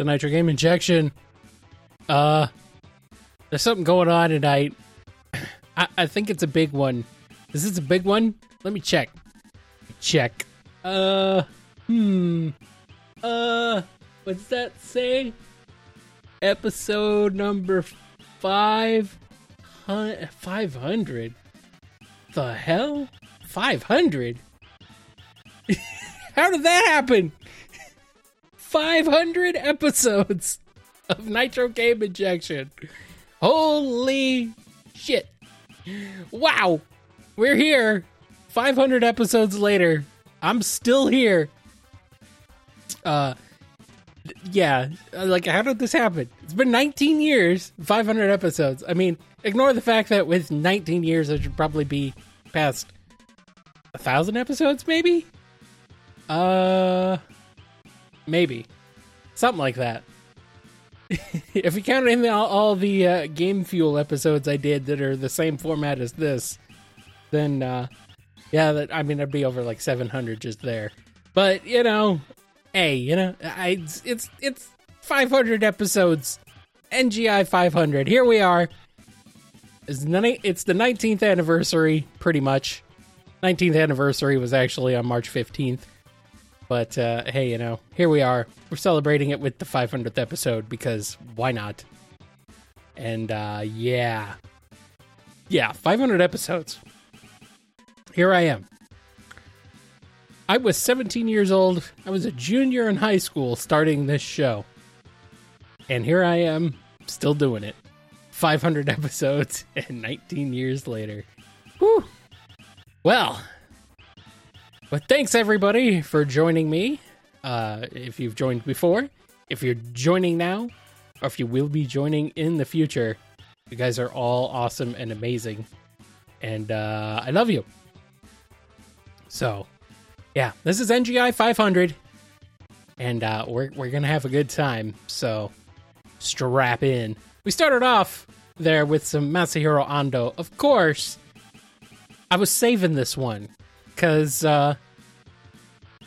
to Nitro Game Injection. Uh, there's something going on tonight. I, I think it's a big one. Is this a big one? Let me check. Check. Uh, hmm. Uh, what's that say? Episode number five. 500. The hell? 500? How did that happen? 500 episodes of Nitro Game Injection. Holy shit. Wow. We're here. 500 episodes later. I'm still here. Uh yeah, like how did this happen? It's been 19 years, 500 episodes. I mean, ignore the fact that with 19 years it should probably be past a thousand episodes, maybe. Uh, maybe something like that. if you count in all, all the uh, Game Fuel episodes I did that are the same format as this, then uh, yeah, that I mean, I'd be over like 700 just there. But you know, hey, you know, I it's it's, it's 500 episodes, NGI 500. Here we are. It's, it's the 19th anniversary, pretty much. 19th anniversary was actually on March 15th. But uh, hey, you know, here we are. We're celebrating it with the 500th episode because why not? And uh, yeah. Yeah, 500 episodes. Here I am. I was 17 years old. I was a junior in high school starting this show. And here I am, still doing it. 500 episodes and 19 years later. Whew. Well, but thanks everybody for joining me. Uh, if you've joined before, if you're joining now, or if you will be joining in the future, you guys are all awesome and amazing. And uh, I love you. So, yeah, this is NGI 500, and uh, we're we're gonna have a good time. So, strap in. We started off there with some Masahiro Ando. Of course, I was saving this one because uh,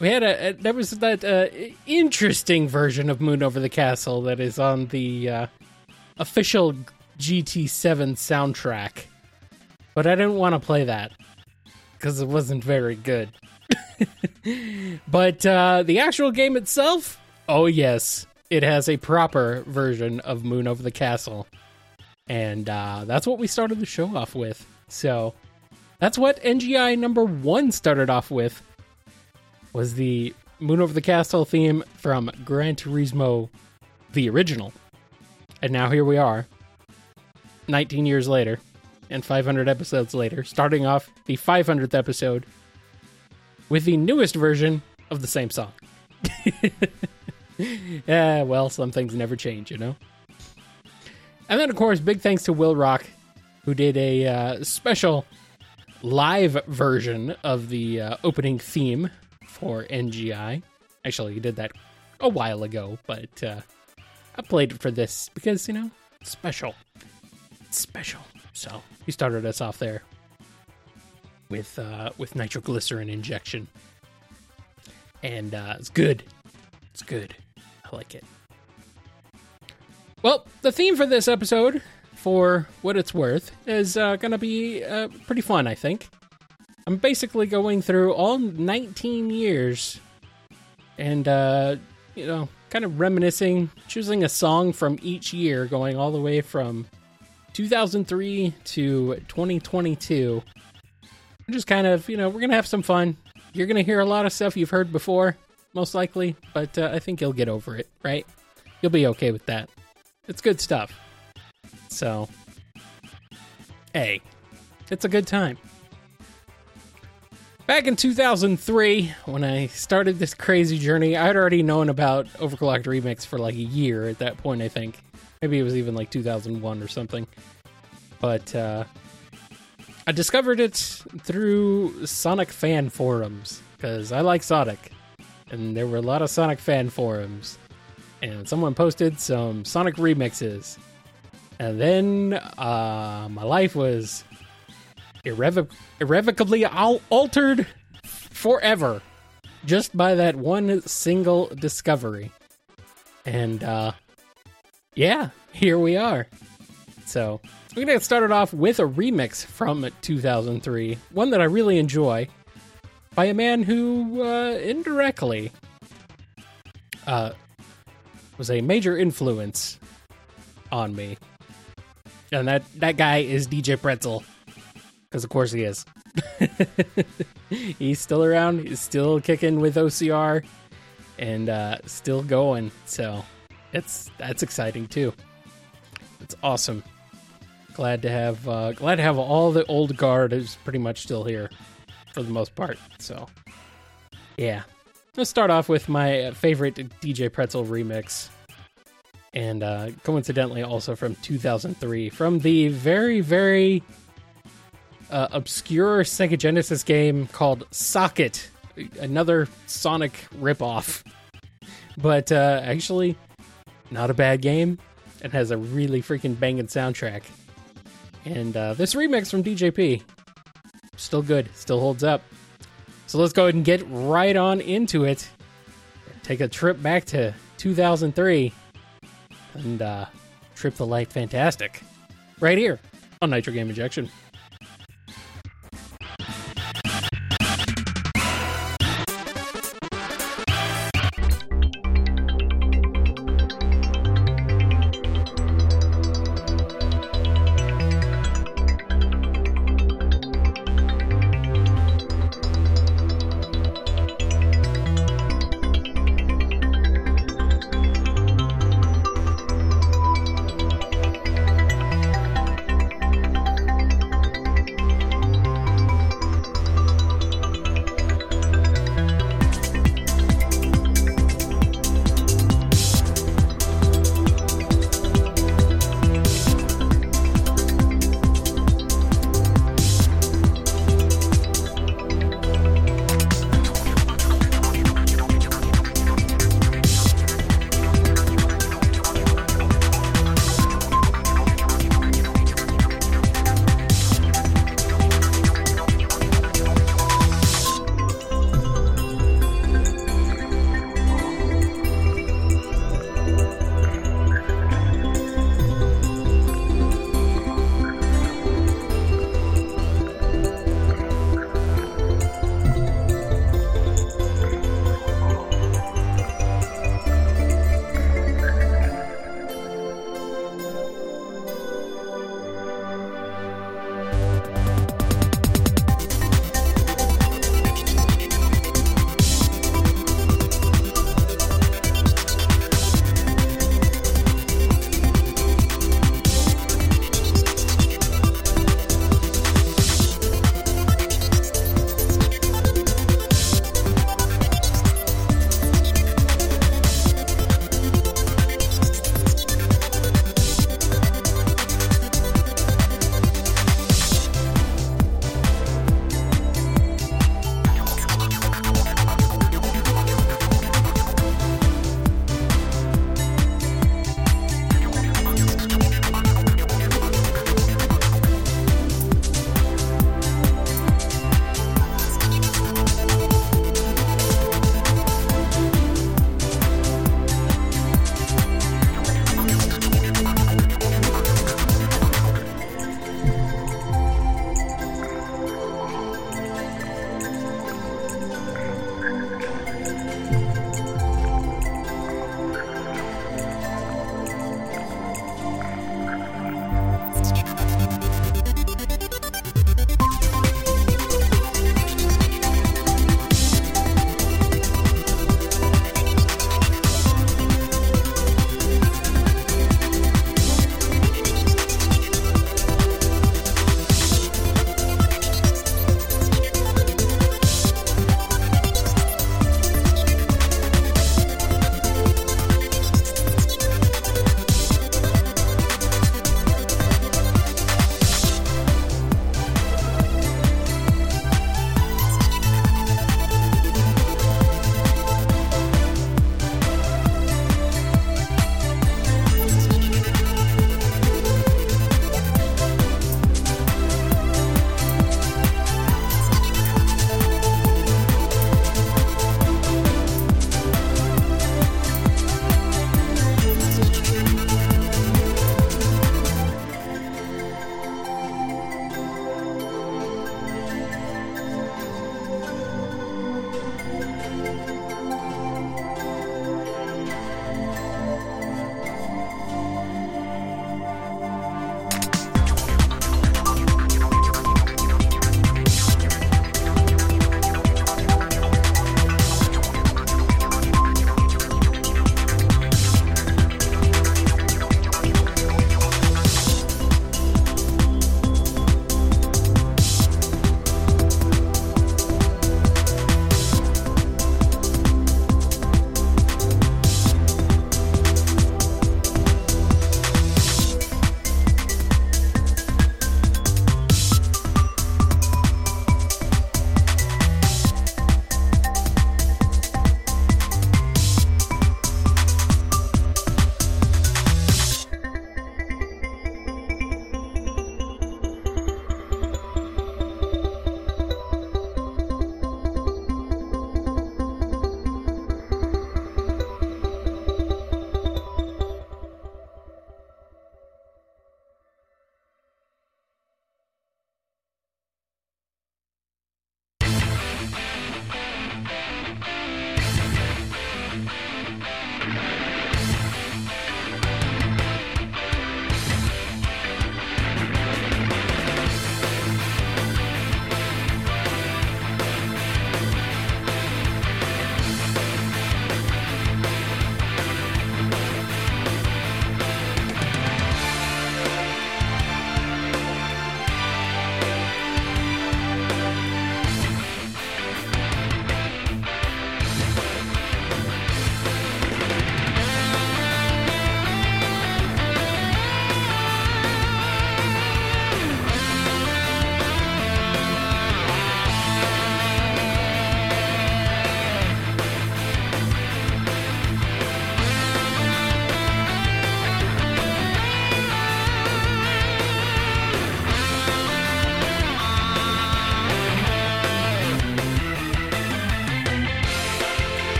we had a, a there was that uh, interesting version of Moon Over the Castle that is on the uh, official GT7 soundtrack, but I didn't want to play that because it wasn't very good. but uh, the actual game itself, oh yes, it has a proper version of Moon Over the Castle, and uh, that's what we started the show off with. So that's what NGI number one started off with. Was the Moon Over the Castle theme from Gran Turismo, the original, and now here we are, 19 years later and 500 episodes later, starting off the 500th episode with the newest version of the same song. yeah, well, some things never change, you know? And then, of course, big thanks to Will Rock, who did a uh, special live version of the uh, opening theme for NGI. Actually, he did that a while ago, but uh, I played it for this because, you know, it's special. It's special. So he started us off there with uh, with nitroglycerin injection, and uh, it's good. It's good. I like it. Well, the theme for this episode, for what it's worth, is uh, going to be uh, pretty fun. I think. I'm basically going through all 19 years, and uh, you know, kind of reminiscing, choosing a song from each year, going all the way from 2003 to 2022. Just kind of, you know, we're going to have some fun. You're going to hear a lot of stuff you've heard before, most likely, but uh, I think you'll get over it, right? You'll be okay with that. It's good stuff. So, hey, it's a good time. Back in 2003, when I started this crazy journey, I had already known about Overclocked Remix for like a year at that point, I think. Maybe it was even like 2001 or something. But uh, I discovered it through Sonic fan forums because I like Sonic. And there were a lot of Sonic fan forums. And someone posted some Sonic remixes. And then uh, my life was irrevoc- irrevocably al- altered forever just by that one single discovery. And uh yeah, here we are. So, we're going to get started off with a remix from 2003, one that I really enjoy by a man who uh indirectly uh was a major influence on me. And that that guy is DJ Pretzel. Cuz of course he is. he's still around. He's still kicking with OCR and uh, still going. So it's that's exciting too. It's awesome. Glad to have uh, glad to have all the old guard is pretty much still here for the most part. So yeah, let's start off with my favorite DJ Pretzel remix. And uh, coincidentally, also from 2003, from the very, very uh, obscure Sega Genesis game called Socket, another Sonic ripoff. But uh, actually, not a bad game. It has a really freaking banging soundtrack. And uh, this remix from DJP, still good, still holds up. So let's go ahead and get right on into it. Take a trip back to 2003 and uh, trip the light fantastic right here on Nitro Game Injection.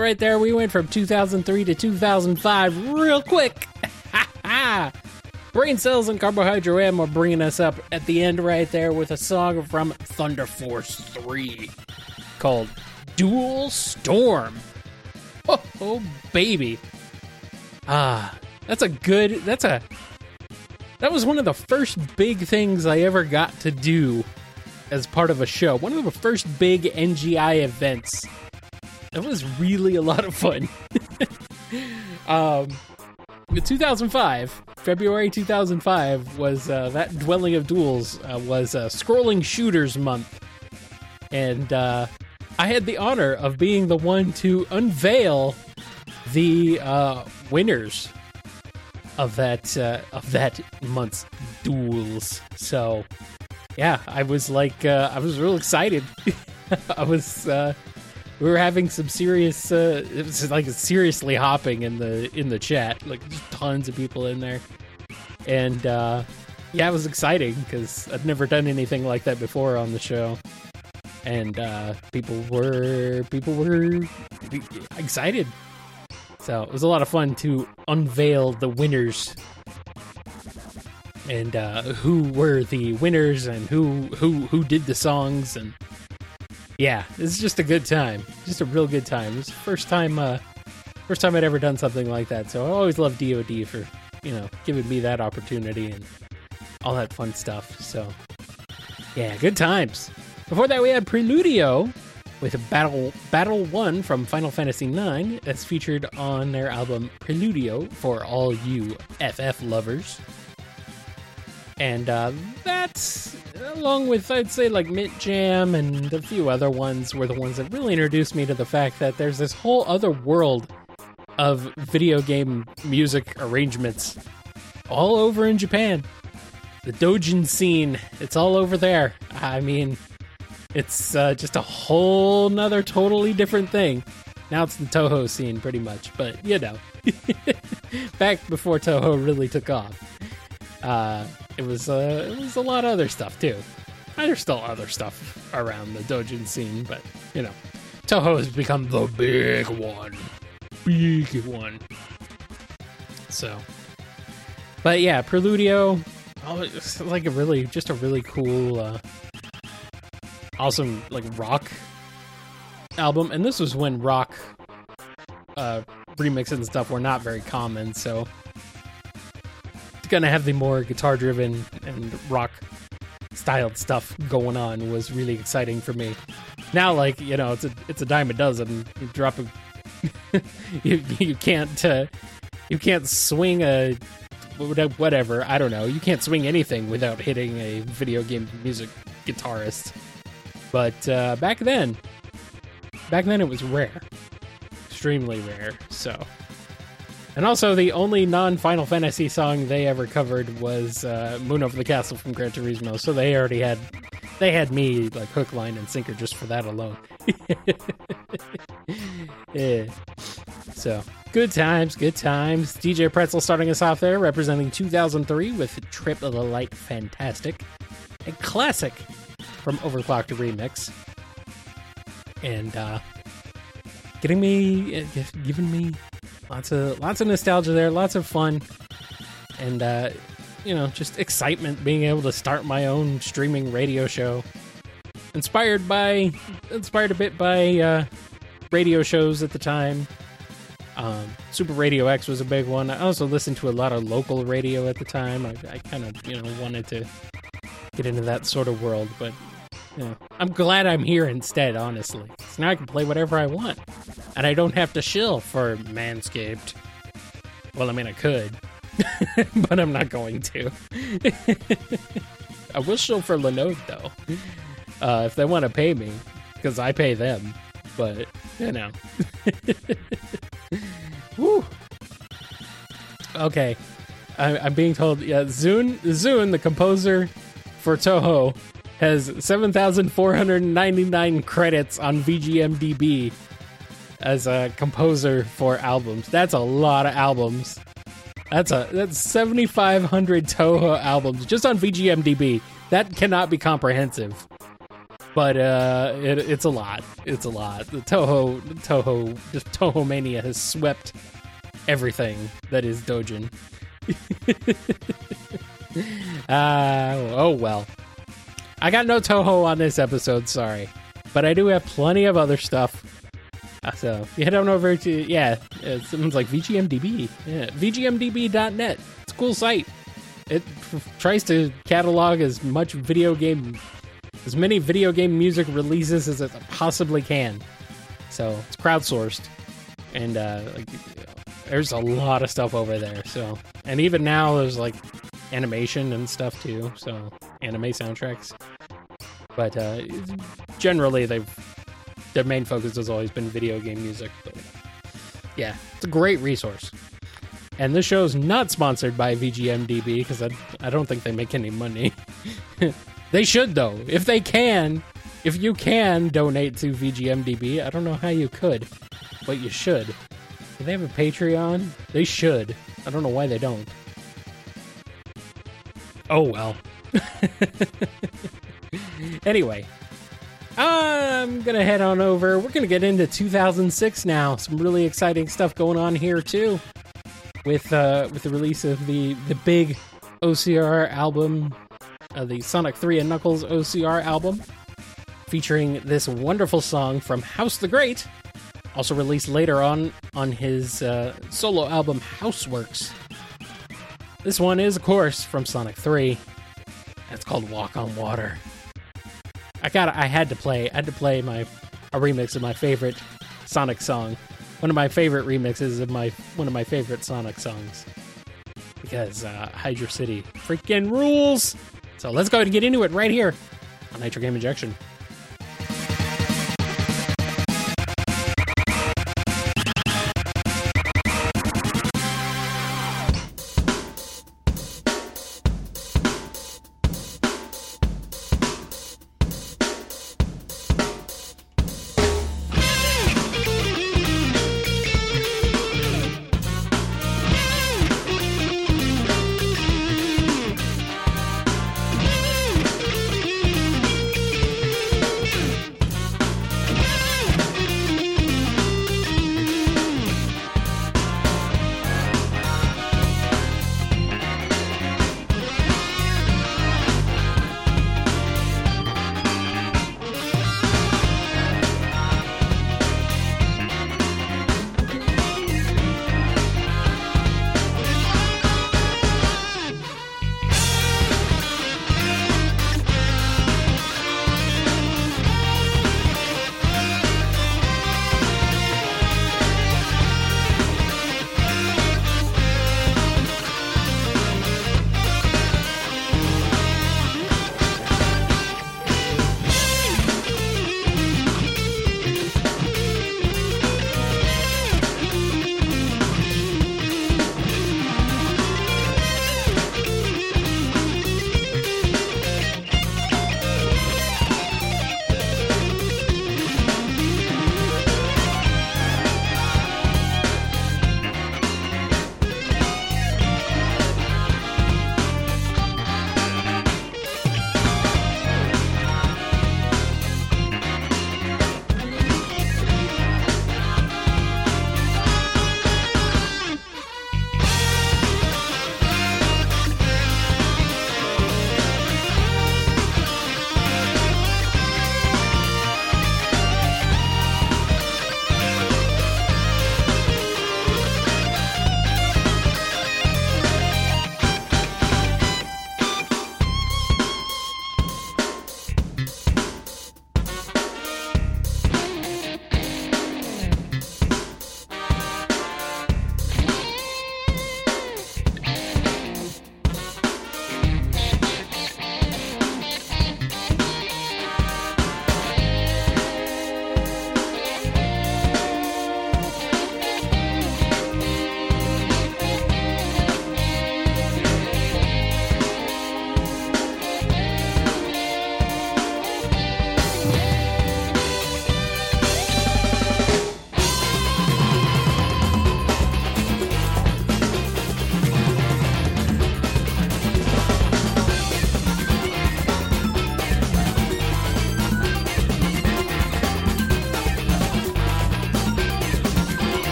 Right there, we went from 2003 to 2005 real quick. Brain cells and carbohydrate are bringing us up at the end right there with a song from Thunder Force 3 called Dual Storm. Oh, oh baby. Ah, that's a good. That's a. That was one of the first big things I ever got to do as part of a show. One of the first big NGI events. That was really a lot of fun. um, 2005, February 2005 was uh, that Dwelling of Duels uh, was uh, Scrolling Shooters Month, and uh, I had the honor of being the one to unveil the uh, winners of that uh, of that month's duels. So, yeah, I was like, uh, I was real excited. I was, uh, we were having some serious, uh, it was like seriously hopping in the in the chat, like tons of people in there, and uh, yeah, it was exciting because I've never done anything like that before on the show and uh, people were people were excited. So it was a lot of fun to unveil the winners and uh, who were the winners and who who who did the songs and yeah, it's just a good time, just a real good time. It's the first time uh, first time I'd ever done something like that. So I always love DoD for you know giving me that opportunity and all that fun stuff. So yeah, good times. Before that, we had Preludio with Battle Battle One from Final Fantasy IX, that's featured on their album Preludio for all you FF lovers. And uh, that's along with I'd say like Mint Jam and a few other ones were the ones that really introduced me to the fact that there's this whole other world of video game music arrangements all over in Japan. The dojin scene, it's all over there. I mean, it's uh, just a whole nother totally different thing. Now it's the Touhou scene, pretty much, but you know, back before Touhou really took off, uh, it was uh, it was a lot of other stuff too. There's still other stuff around the dojin scene, but you know, Touhou has become the big one, big one. So, but yeah, Preludio, oh, like a really, just a really cool. Uh, awesome like rock album and this was when rock uh remixes and stuff were not very common so gonna have the more guitar driven and rock styled stuff going on was really exciting for me. Now like you know it's a it's a dime a dozen. You drop a you, you can't uh, you can't swing a whatever. I don't know. You can't swing anything without hitting a video game music guitarist. But uh, back then, back then it was rare, extremely rare. So, and also the only non-Final Fantasy song they ever covered was uh, "Moon Over the Castle" from Gran Turismo. So they already had, they had me like hook, line, and sinker just for that alone. yeah. So good times, good times. DJ Pretzel starting us off there, representing 2003 with Trip of the Light Fantastic, a classic from Overclocked Remix. And uh, getting me, uh, giving me lots of lots of nostalgia there, lots of fun, and uh, you know, just excitement being able to start my own streaming radio show. Inspired by, inspired a bit by uh, radio shows at the time. Um, Super Radio X was a big one. I also listened to a lot of local radio at the time. I, I kind of, you know, wanted to get into that sort of world, but I'm glad I'm here instead, honestly. So now I can play whatever I want. And I don't have to shill for Manscaped. Well, I mean, I could. but I'm not going to. I will shill for Linode, though. Uh, if they want to pay me, because I pay them. But, you know. Woo. Okay. I, am being told, yeah, ZUN, ZUN, the composer for Touhou, has 7,499 credits on VGMDB as a composer for albums. That's a lot of albums. That's a that's 7,500 Touhou albums just on VGMDB. That cannot be comprehensive. but uh, it, it's a lot. It's a lot. The Touhou, Touhou, just Touhou mania has swept everything that is Dojin. uh, oh well. I got no Touhou on this episode, sorry, but I do have plenty of other stuff. Uh, so you head on over to yeah, uh, something's like VGMDB, yeah, VGMDB.net. It's a cool site. It f- tries to catalog as much video game as many video game music releases as it possibly can. So it's crowdsourced, and uh, like, there's a lot of stuff over there. So and even now there's like animation and stuff too. So anime soundtracks, but uh, generally they've their main focus has always been video game music. But yeah, it's a great resource. And this show is not sponsored by VGMDB because I, I don't think they make any money. They should though. If they can, if you can donate to VGMDB, I don't know how you could, but you should. Do they have a Patreon? They should. I don't know why they don't. Oh well. anyway, I'm gonna head on over. We're gonna get into 2006 now. Some really exciting stuff going on here too, with uh, with the release of the the big OCR album uh, the Sonic 3 and Knuckles OCR album, featuring this wonderful song from House the Great, also released later on on his uh, solo album Houseworks. This one is, of course, from Sonic 3. It's called Walk on Water. I got I had to play I had to play my a remix of my favorite Sonic song. One of my favorite remixes of my one of my favorite Sonic songs. Because uh, Hydrocity freaking rules! So let's go ahead and get into it right here on Nitro Game Injection.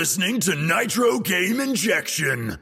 Listening to Nitro Game Injection.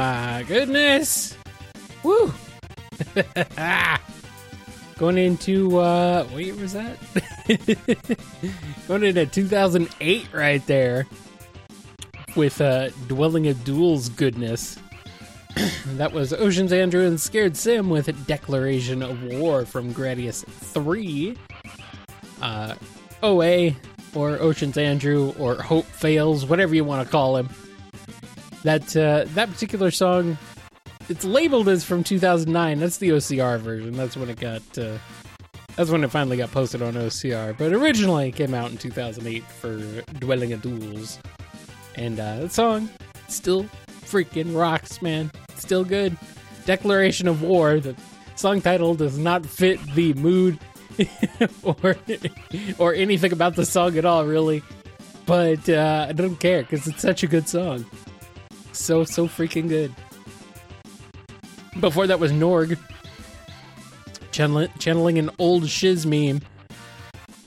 My goodness. Woo. Going into uh what year was that? Going into 2008 right there with uh Dwelling of Duels goodness. that was Ocean's Andrew and Scared Sim with Declaration of War from Gradius 3. Uh OA or Ocean's Andrew or Hope Fails, whatever you want to call him. That uh, that particular song, it's labeled as from 2009. That's the OCR version. That's when it got. Uh, that's when it finally got posted on OCR. But originally it came out in 2008 for Dwelling of Duels, and uh, that song still freaking rocks, man. Still good. Declaration of War. The song title does not fit the mood or or anything about the song at all, really. But uh, I don't care because it's such a good song. So so freaking good. Before that was Norg channeling, an old shiz meme.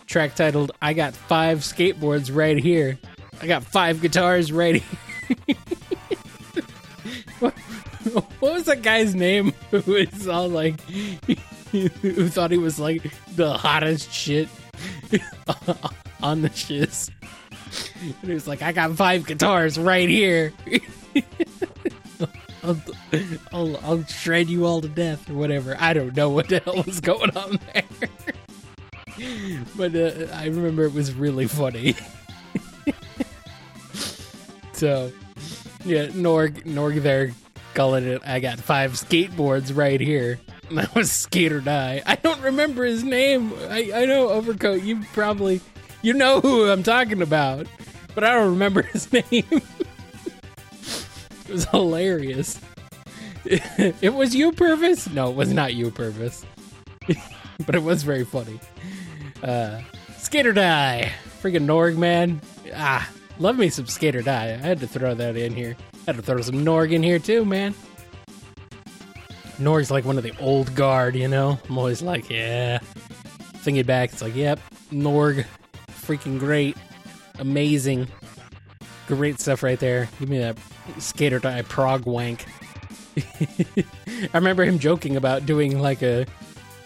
Track titled "I got five skateboards right here. I got five guitars right here." what, what was that guy's name who was all like who thought he was like the hottest shit on the shiz. And he was like, I got five guitars right here. I'll, I'll, I'll shred you all to death or whatever. I don't know what the hell was going on there. but uh, I remember it was really funny. so, yeah, Norg, Norg there calling it, I got five skateboards right here. That was Skate or Die. I don't remember his name. I, I know Overcoat. You probably you know who I'm talking about, but I don't remember his name. Was hilarious. it was you, Purvis. No, it was not you, Purvis. but it was very funny. Uh, Skate or Die. Freaking Norg, man. Ah, love me some Skate or Die. I had to throw that in here. I had to throw some Norg in here too, man. Norg's like one of the old guard, you know? I'm always like, yeah. Thinking back, it's like, yep, Norg, freaking great, amazing, great stuff right there. Give me that Skate or Die prog wank. I remember him joking about doing like a,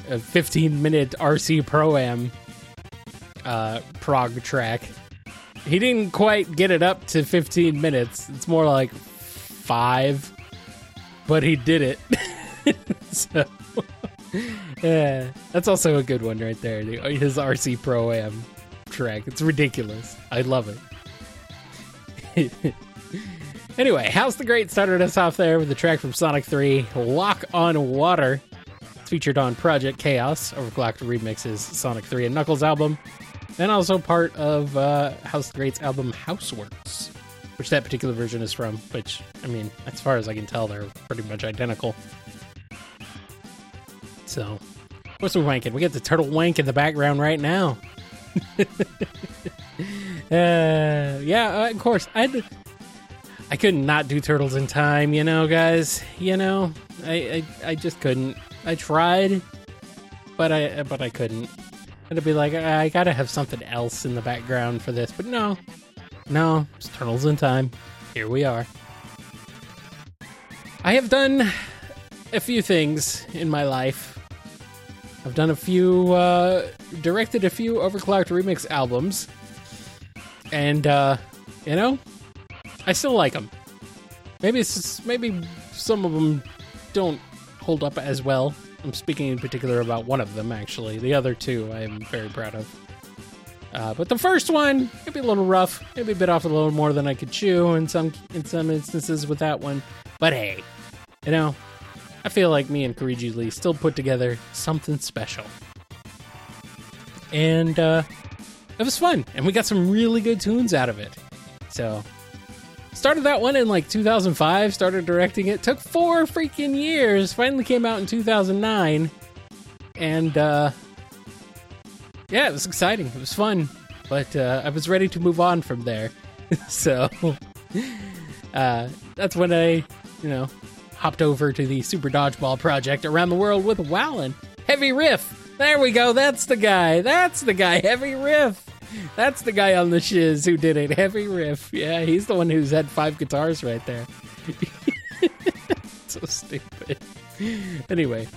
a 15 minute RC Pro Am uh, prog track. He didn't quite get it up to 15 minutes. It's more like five, but he did it. so, yeah, that's also a good one right there. His RC Pro Am track. It's ridiculous. I love it. anyway, House the Great started us off there with the track from Sonic 3, Walk on Water. It's featured on Project Chaos, Overclocked Remixes, Sonic 3 and Knuckles album, and also part of uh, House the Great's album Houseworks, which that particular version is from, which, I mean, as far as I can tell, they're pretty much identical. So, what's we wanking? We get the turtle wank in the background right now. uh, yeah, uh, of course. I I couldn't not do turtles in time, you know, guys. You know, I, I I just couldn't. I tried, but I but I couldn't. It'd be like I gotta have something else in the background for this, but no, no, it's turtles in time. Here we are. I have done a few things in my life I've done a few, uh, directed a few Overclocked remix albums, and uh, you know, I still like them. Maybe it's maybe some of them don't hold up as well. I'm speaking in particular about one of them, actually. The other two I am very proud of. Uh, but the first one, maybe a little rough, maybe bit off a little more than I could chew in some in some instances with that one. But hey, you know, I feel like me and Kariji Lee still put together something special. And uh, it was fun, and we got some really good tunes out of it. So, started that one in like 2005, started directing it. Took four freaking years, finally came out in 2009. And uh, yeah, it was exciting. It was fun. But uh, I was ready to move on from there. so, uh, that's when I, you know, hopped over to the Super Dodgeball project around the world with Wallen. Heavy Riff. There we go. That's the guy. That's the guy. Heavy Riff. That's the guy on the shiz who did it. Heavy Riff. Yeah, he's the one who's had five guitars right there. so stupid. Anyway,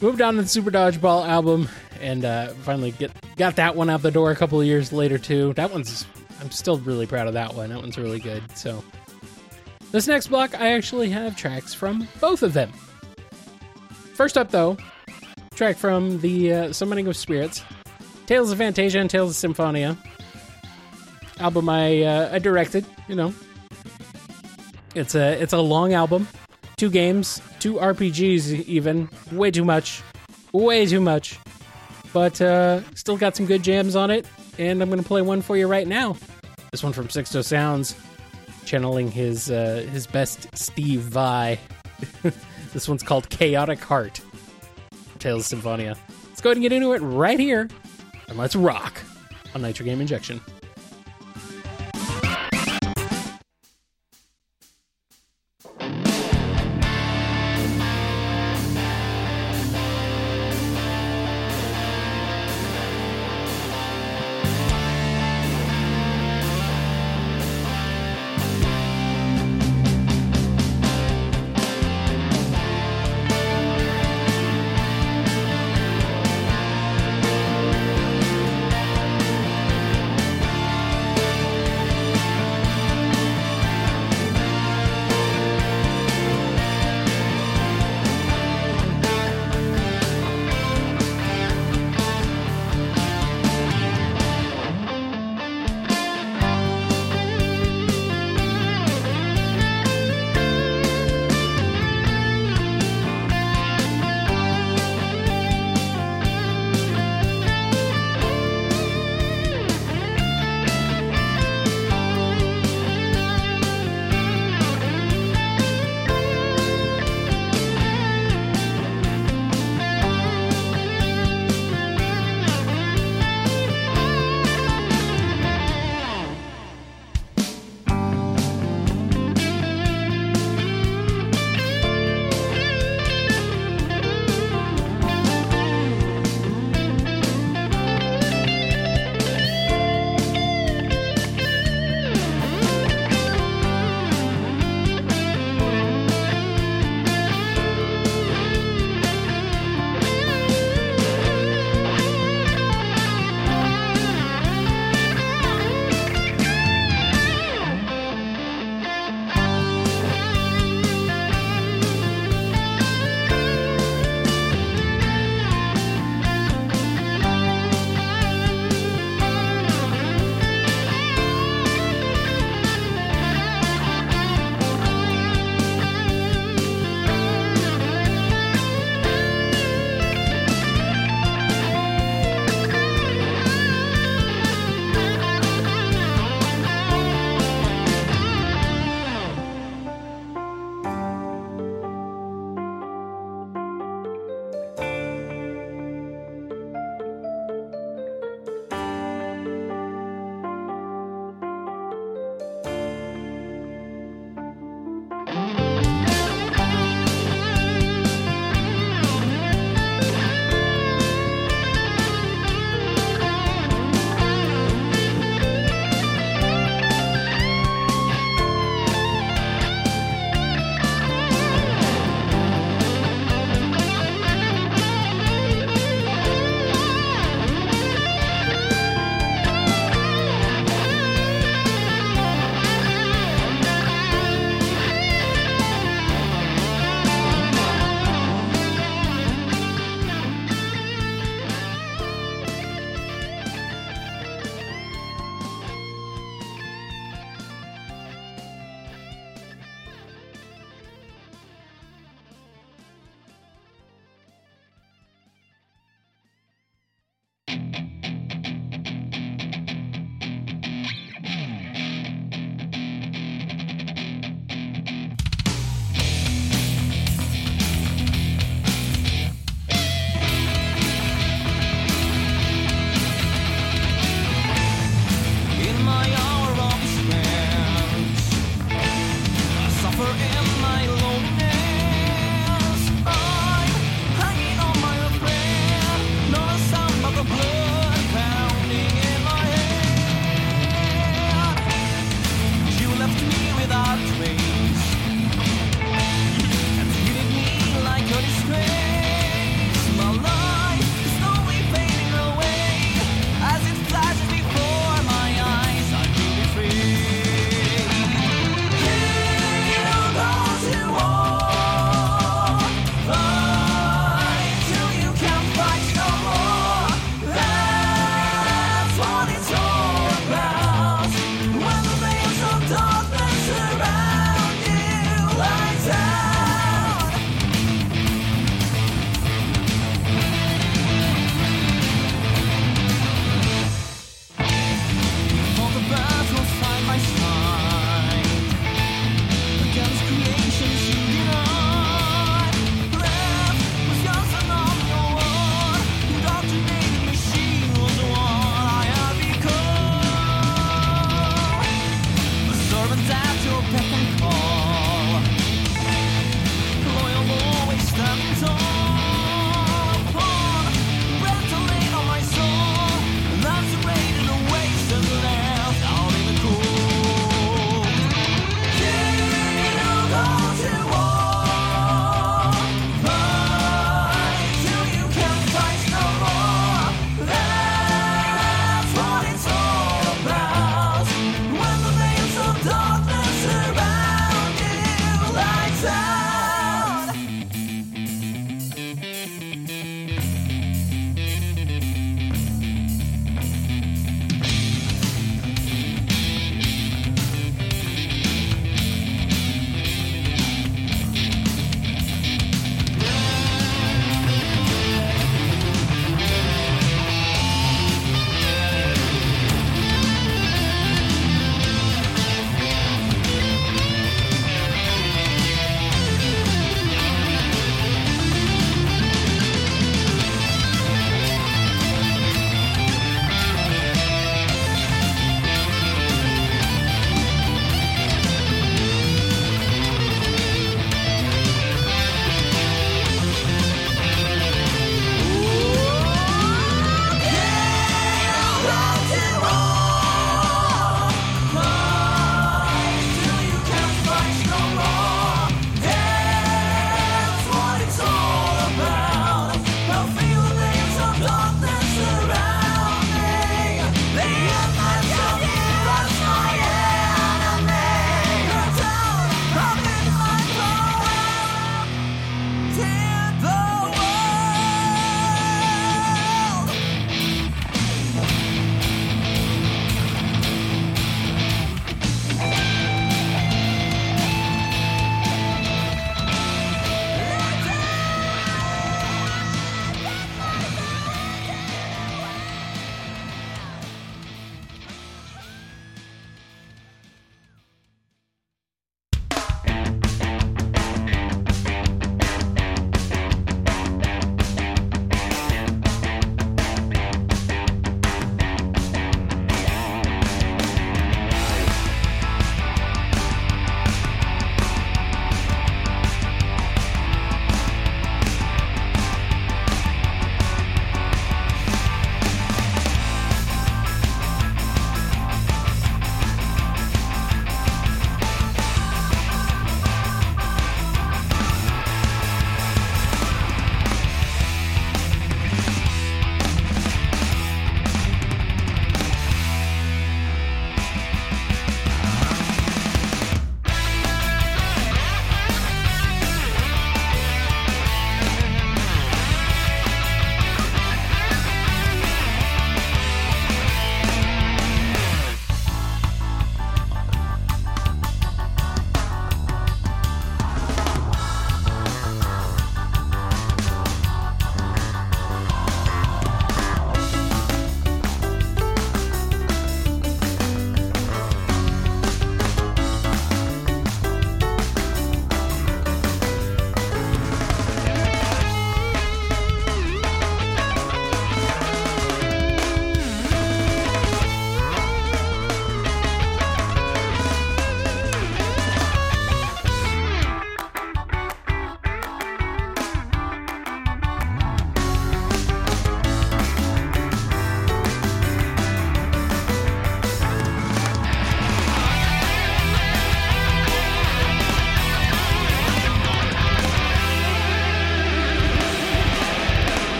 moved on to the Super Dodgeball album, and uh, finally get got that one out the door a couple of years later too. That one's I'm still really proud of that one. That one's really good. So this next block, I actually have tracks from both of them. First up, though, track from the uh, Summoning of Spirits, Tales of Phantasia and Tales of Symphonia album I uh, I directed. You know, it's a it's a long album, two games, two RPGs, even way too much, way too much. But uh, still got some good jams on it, and I'm gonna play one for you right now. This one from Sixto Sounds, channeling his uh, his best Steve Vai. this one's called Chaotic Heart. Tales of Symphonia. Let's go ahead and get into it right here, and let's rock on Nitro Game Injection.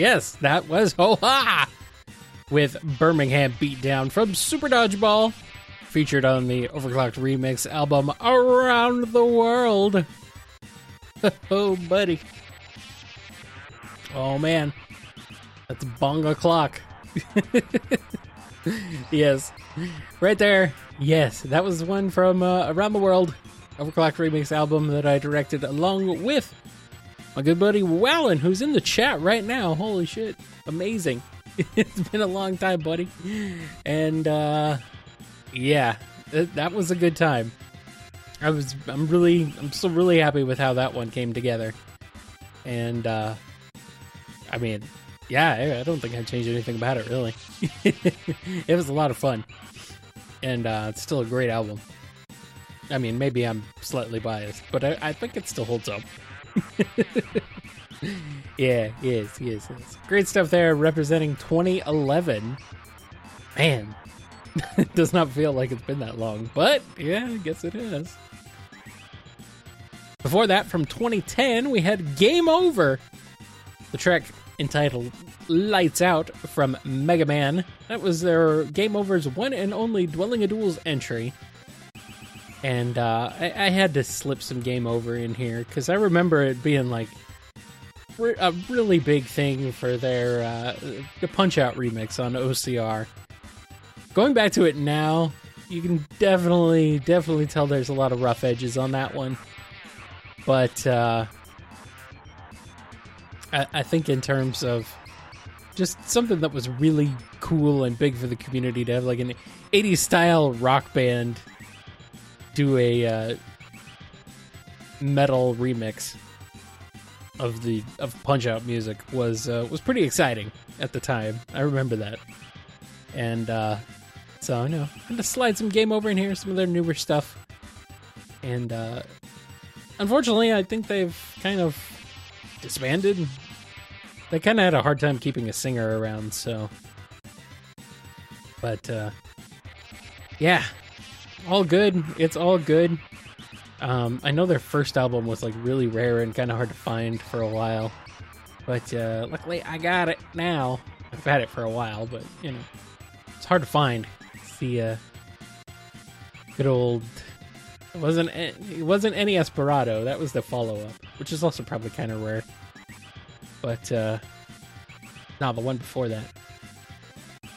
Yes, that was ho ha! With Birmingham Beatdown from Super Dodgeball, featured on the Overclocked Remix album Around the World. oh, buddy. Oh, man. That's bong o'clock. yes. Right there. Yes, that was one from uh, Around the World, Overclocked Remix album that I directed along with my good buddy Wallen, who's in the chat right now. Holy shit. Amazing. it's been a long time, buddy. And uh yeah, that, that was a good time. I was I'm really I'm still really happy with how that one came together. And uh I mean, yeah, I, I don't think I changed anything about it really. it was a lot of fun. And uh it's still a great album. I mean, maybe I'm slightly biased, but I, I think it still holds up. yeah, yes, yes, yes. Great stuff there representing 2011. Man, it does not feel like it's been that long, but yeah, I guess it is. Before that, from 2010, we had Game Over, the track entitled Lights Out from Mega Man. That was their Game Over's one and only Dwelling of Duels entry and uh, I, I, had to slip some game over in here because I remember it being like a really big thing for their uh, the Punch Out remix on OCR. Going back to it now, you can definitely definitely tell there's a lot of rough edges on that one, but uh, I, I think in terms of just something that was really cool and big for the community to have like an 80s style rock band do a uh, metal remix of the of Punch Out music was uh, was pretty exciting at the time. I remember that, and uh, so I know I'm gonna slide some game over in here, some of their newer stuff, and uh, unfortunately, I think they've kind of disbanded. They kind of had a hard time keeping a singer around, so. But uh, yeah, all good. It's all good. Um, I know their first album was like really rare and kind of hard to find for a while, but uh, luckily I got it now. I've had it for a while, but you know, it's hard to find. It's the uh, good old. It wasn't it wasn't any Esperado. That was the follow up, which is also probably kind of rare. But uh, no, the one before that,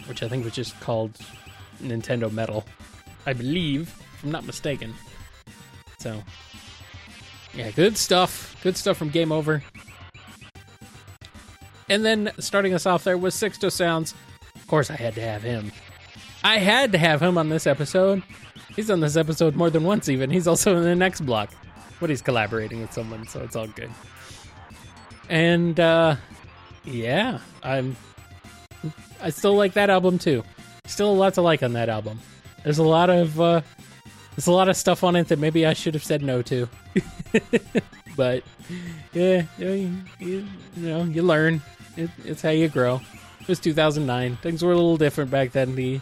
which I think was just called Nintendo Metal. I believe, if I'm not mistaken. So, yeah, good stuff. Good stuff from Game Over. And then starting us off there was Sixto Sounds. Of course, I had to have him. I had to have him on this episode. He's on this episode more than once, even. He's also in the next block, but he's collaborating with someone, so it's all good. And uh, yeah, I'm. I still like that album too. Still a lot to like on that album. There's a lot of uh, there's a lot of stuff on it that maybe I should have said no to. but yeah, you, you, know, you learn. It, it's how you grow. It was 2009. Things were a little different back then. The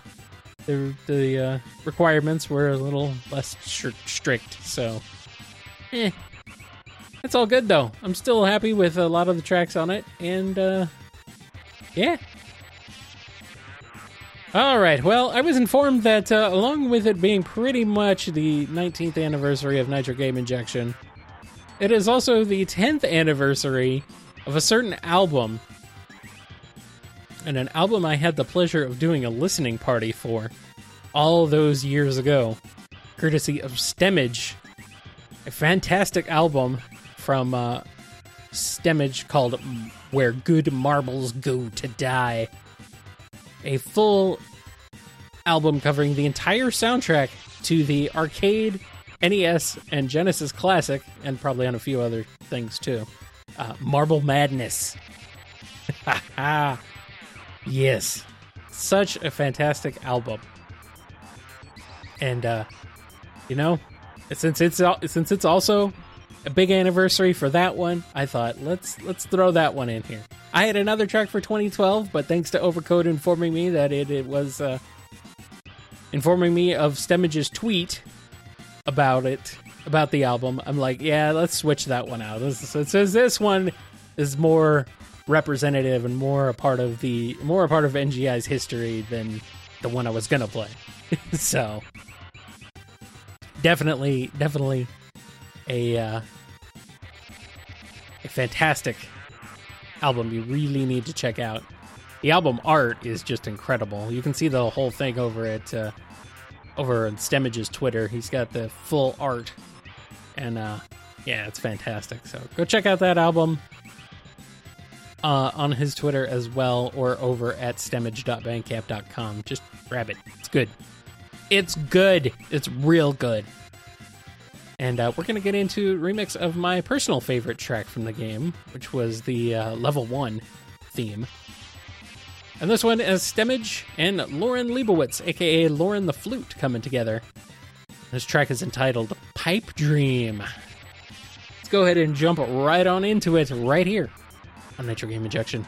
the the uh, requirements were a little less strict. So, eh, it's all good though. I'm still happy with a lot of the tracks on it, and uh, yeah, all right. Well, I was informed that uh, along with it being pretty much the 19th anniversary of Nitro Game Injection, it is also the 10th anniversary of a certain album. And an album I had the pleasure of doing a listening party for all those years ago, courtesy of Stemage, a fantastic album from uh, Stemage called Where Good Marbles Go to Die a full album covering the entire soundtrack to the arcade, NES, and Genesis Classic, and probably on a few other things too. Uh, Marble Madness. yes, such a fantastic album. And uh, you know, since it's since it's also a big anniversary for that one, I thought let's let's throw that one in here. I had another track for 2012, but thanks to Overcode informing me that it, it was uh, informing me of Stemage's tweet about it, about the album, I'm like, yeah, let's switch that one out. This, this, this, this one is more representative and more a part of the more a part of NGI's history than the one I was gonna play. so definitely, definitely a uh, a fantastic album you really need to check out. The album art is just incredible. You can see the whole thing over at uh, over on Stemage's Twitter. He's got the full art, and uh, yeah, it's fantastic. So go check out that album uh, on his Twitter as well, or over at stemage.bandcamp.com. Just grab it. It's good. It's good. It's real good. And uh, we're going to get into remix of my personal favorite track from the game, which was the uh, level one theme. And this one is Stemage and Lauren Leibowitz, aka Lauren the Flute, coming together. This track is entitled Pipe Dream. Let's go ahead and jump right on into it right here on Nitro Game Injection.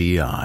NGI.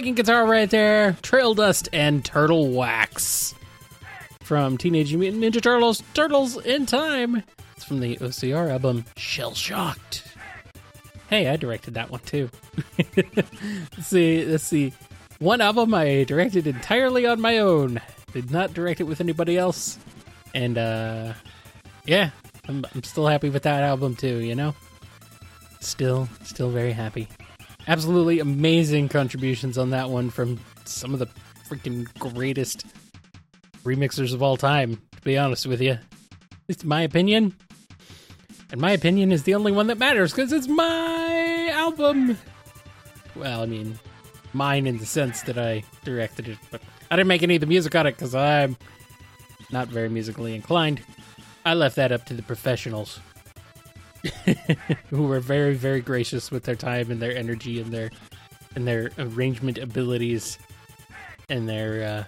Guitar right there. Trail dust and turtle wax from Teenage Mutant Ninja Turtles. Turtles in Time. It's from the OCR album Shell Shocked. Hey, I directed that one too. let's see. Let's see. One album I directed entirely on my own. Did not direct it with anybody else. And uh yeah, I'm, I'm still happy with that album too. You know, still, still very happy. Absolutely amazing contributions on that one from some of the freaking greatest remixers of all time. To be honest with you, at least my opinion. And my opinion is the only one that matters because it's my album. Well, I mean, mine in the sense that I directed it, but I didn't make any of the music on it because I'm not very musically inclined. I left that up to the professionals who were very, very gracious with their time and their energy and their and their arrangement abilities and their uh,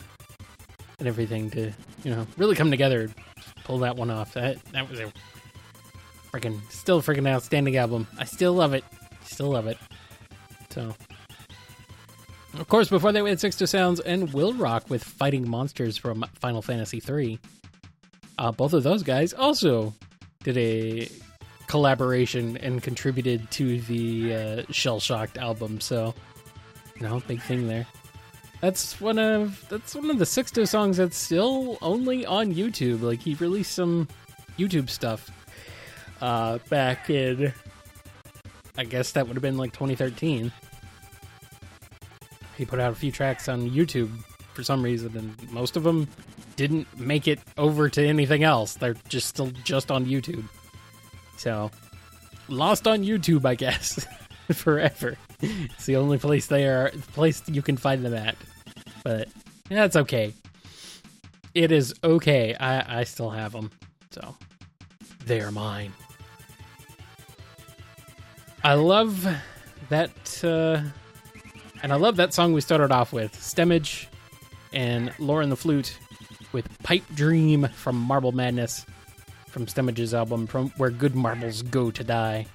and everything to you know really come together, pull that one off. That that was a freaking still freaking outstanding album. I still love it. Still love it. So. Of course, before they went Sixto Sounds and Will Rock with Fighting Monsters from Final Fantasy III. Uh, both of those guys also did a collaboration and contributed to the uh, Shell Shocked album. So, you know, big thing there. That's one of that's one of the Sixto songs that's still only on YouTube. Like he released some YouTube stuff uh, back in, I guess that would have been like 2013. He put out a few tracks on YouTube for some reason, and most of them didn't make it over to anything else. They're just still just on YouTube. So lost on YouTube, I guess, forever. It's the only place they are, the place you can find them at. But that's okay. It is okay. I I still have them, so they are mine. I love that, uh, and I love that song we started off with, Stemage and Lauren the Flute with Pipe Dream from Marble Madness from Stemage's album, from Where Good Marbles Go to Die.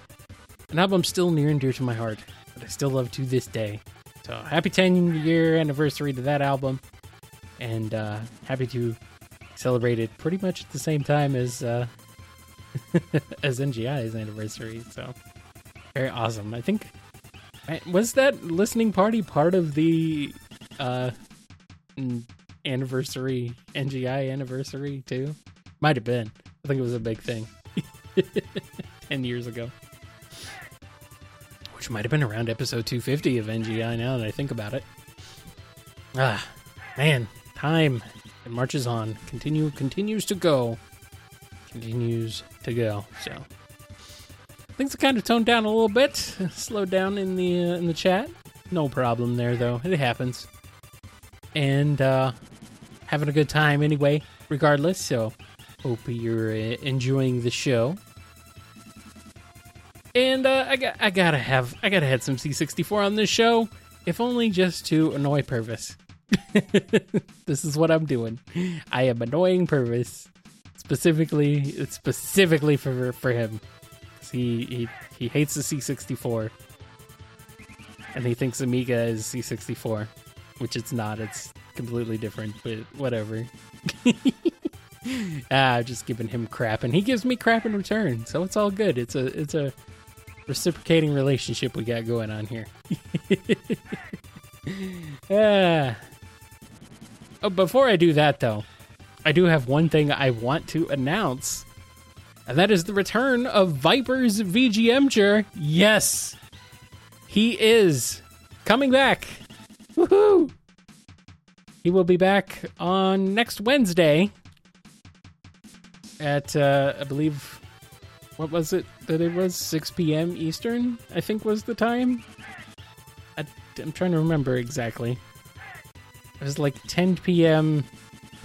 An album still near and dear to my heart, that I still love to this day. So happy 10 year anniversary to that album, and uh, happy to celebrate it pretty much at the same time as uh, as NGI's anniversary. So very awesome. I think was that listening party part of the uh, anniversary NGI anniversary too? Might have been. I think it was a big thing 10 years ago. Which might have been around episode 250 of NGI now that I think about it. Ah, man, time. It marches on. Continue continues to go. Continues to go. So things have kind of toned down a little bit, slowed down in the uh, in the chat. No problem there though. It happens. And uh having a good time anyway, regardless. So Hope you're uh, enjoying the show. And uh, I got I gotta have I gotta have some C64 on this show, if only just to annoy Purvis. this is what I'm doing. I am annoying Purvis specifically specifically for for him. He he he hates the C64, and he thinks Amiga is C64, which it's not. It's completely different, but whatever. ah, just giving him crap, and he gives me crap in return. So it's all good. It's a it's a reciprocating relationship we got going on here. ah. Oh, before I do that though, I do have one thing I want to announce, and that is the return of Viper's VGMcher. Yes, he is coming back. Woohoo! He will be back on next Wednesday at uh, I believe what was it that it was 6 p.m. Eastern I think was the time. I, am trying to remember exactly. It was like 10 p.m.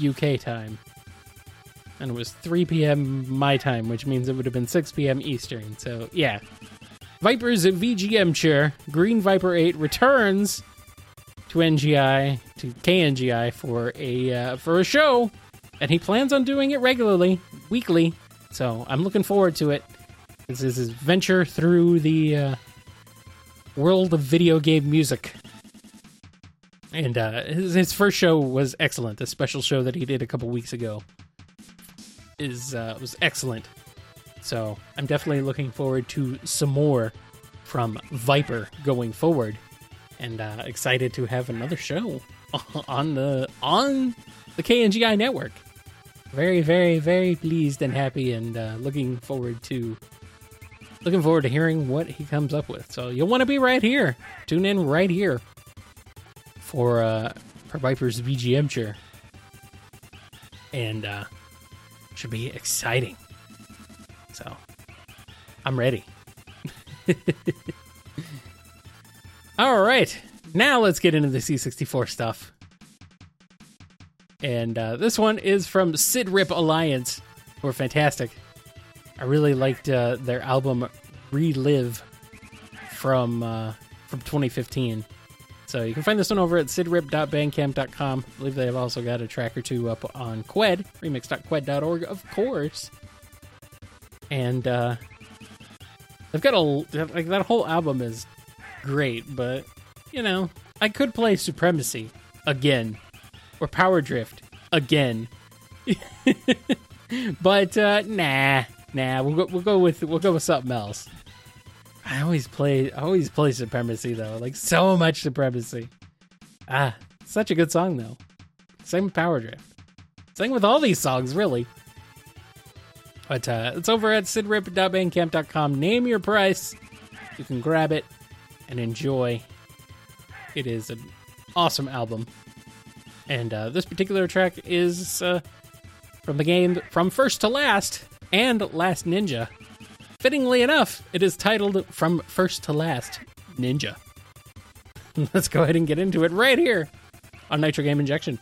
UK time, and it was 3 p.m. my time, which means it would have been 6 p.m. Eastern. So yeah, Vipers at VGMcher Green Viper 8 returns to NGI to KNGI for a uh, for a show and he plans on doing it regularly, weekly. So I'm looking forward to it. This is his venture through the uh, world of video game music. And uh, his, his first show was excellent. The special show that he did a couple weeks ago is uh, was excellent. So I'm definitely looking forward to some more from Viper going forward, and uh, excited to have another show on the on the KNGI network. Very, very, very pleased and happy, and uh, looking forward to looking forward to hearing what he comes up with. So you'll want to be right here. Tune in right here for uh, for Viper's VGM chair, and uh, should be exciting. So I'm ready. All right, now let's get into the C64 stuff. And uh, this one is from Sid Rip Alliance, who are fantastic. I really liked uh, their album Relive from uh, from 2015. So you can find this one over at sidrip.bandcamp.com. I believe they have also got a track or two up on Kwed, remix.kwed.org, of course. And uh, they've got a like that whole album is great, but you know, I could play Supremacy again or Power Drift again. but uh, nah, nah, we'll go we'll go with we'll go with something else. I always play I always play Supremacy though, like so much Supremacy. Ah, such a good song though. Same with Power Drift. Same with all these songs, really. But uh, it's over at sidrip.bandcamp.com. Name your price. You can grab it and enjoy. It is an awesome album. And uh, this particular track is uh, from the game From First to Last and Last Ninja. Fittingly enough, it is titled From First to Last Ninja. Let's go ahead and get into it right here on Nitro Game Injection.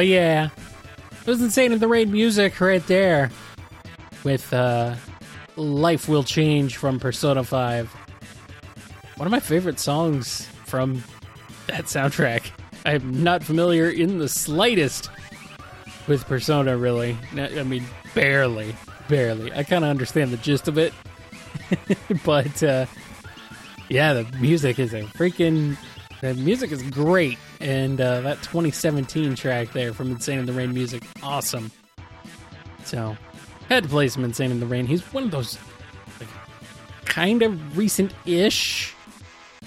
Yeah, it was insane in the rain music right there, with uh, "Life Will Change" from Persona Five. One of my favorite songs from that soundtrack. I'm not familiar in the slightest with Persona, really. I mean, barely, barely. I kind of understand the gist of it, but uh, yeah, the music is a freaking. The music is great, and uh, that 2017 track there from Insane in the Rain music, awesome. So, had to play some Insane in the Rain. He's one of those like, kind of recent-ish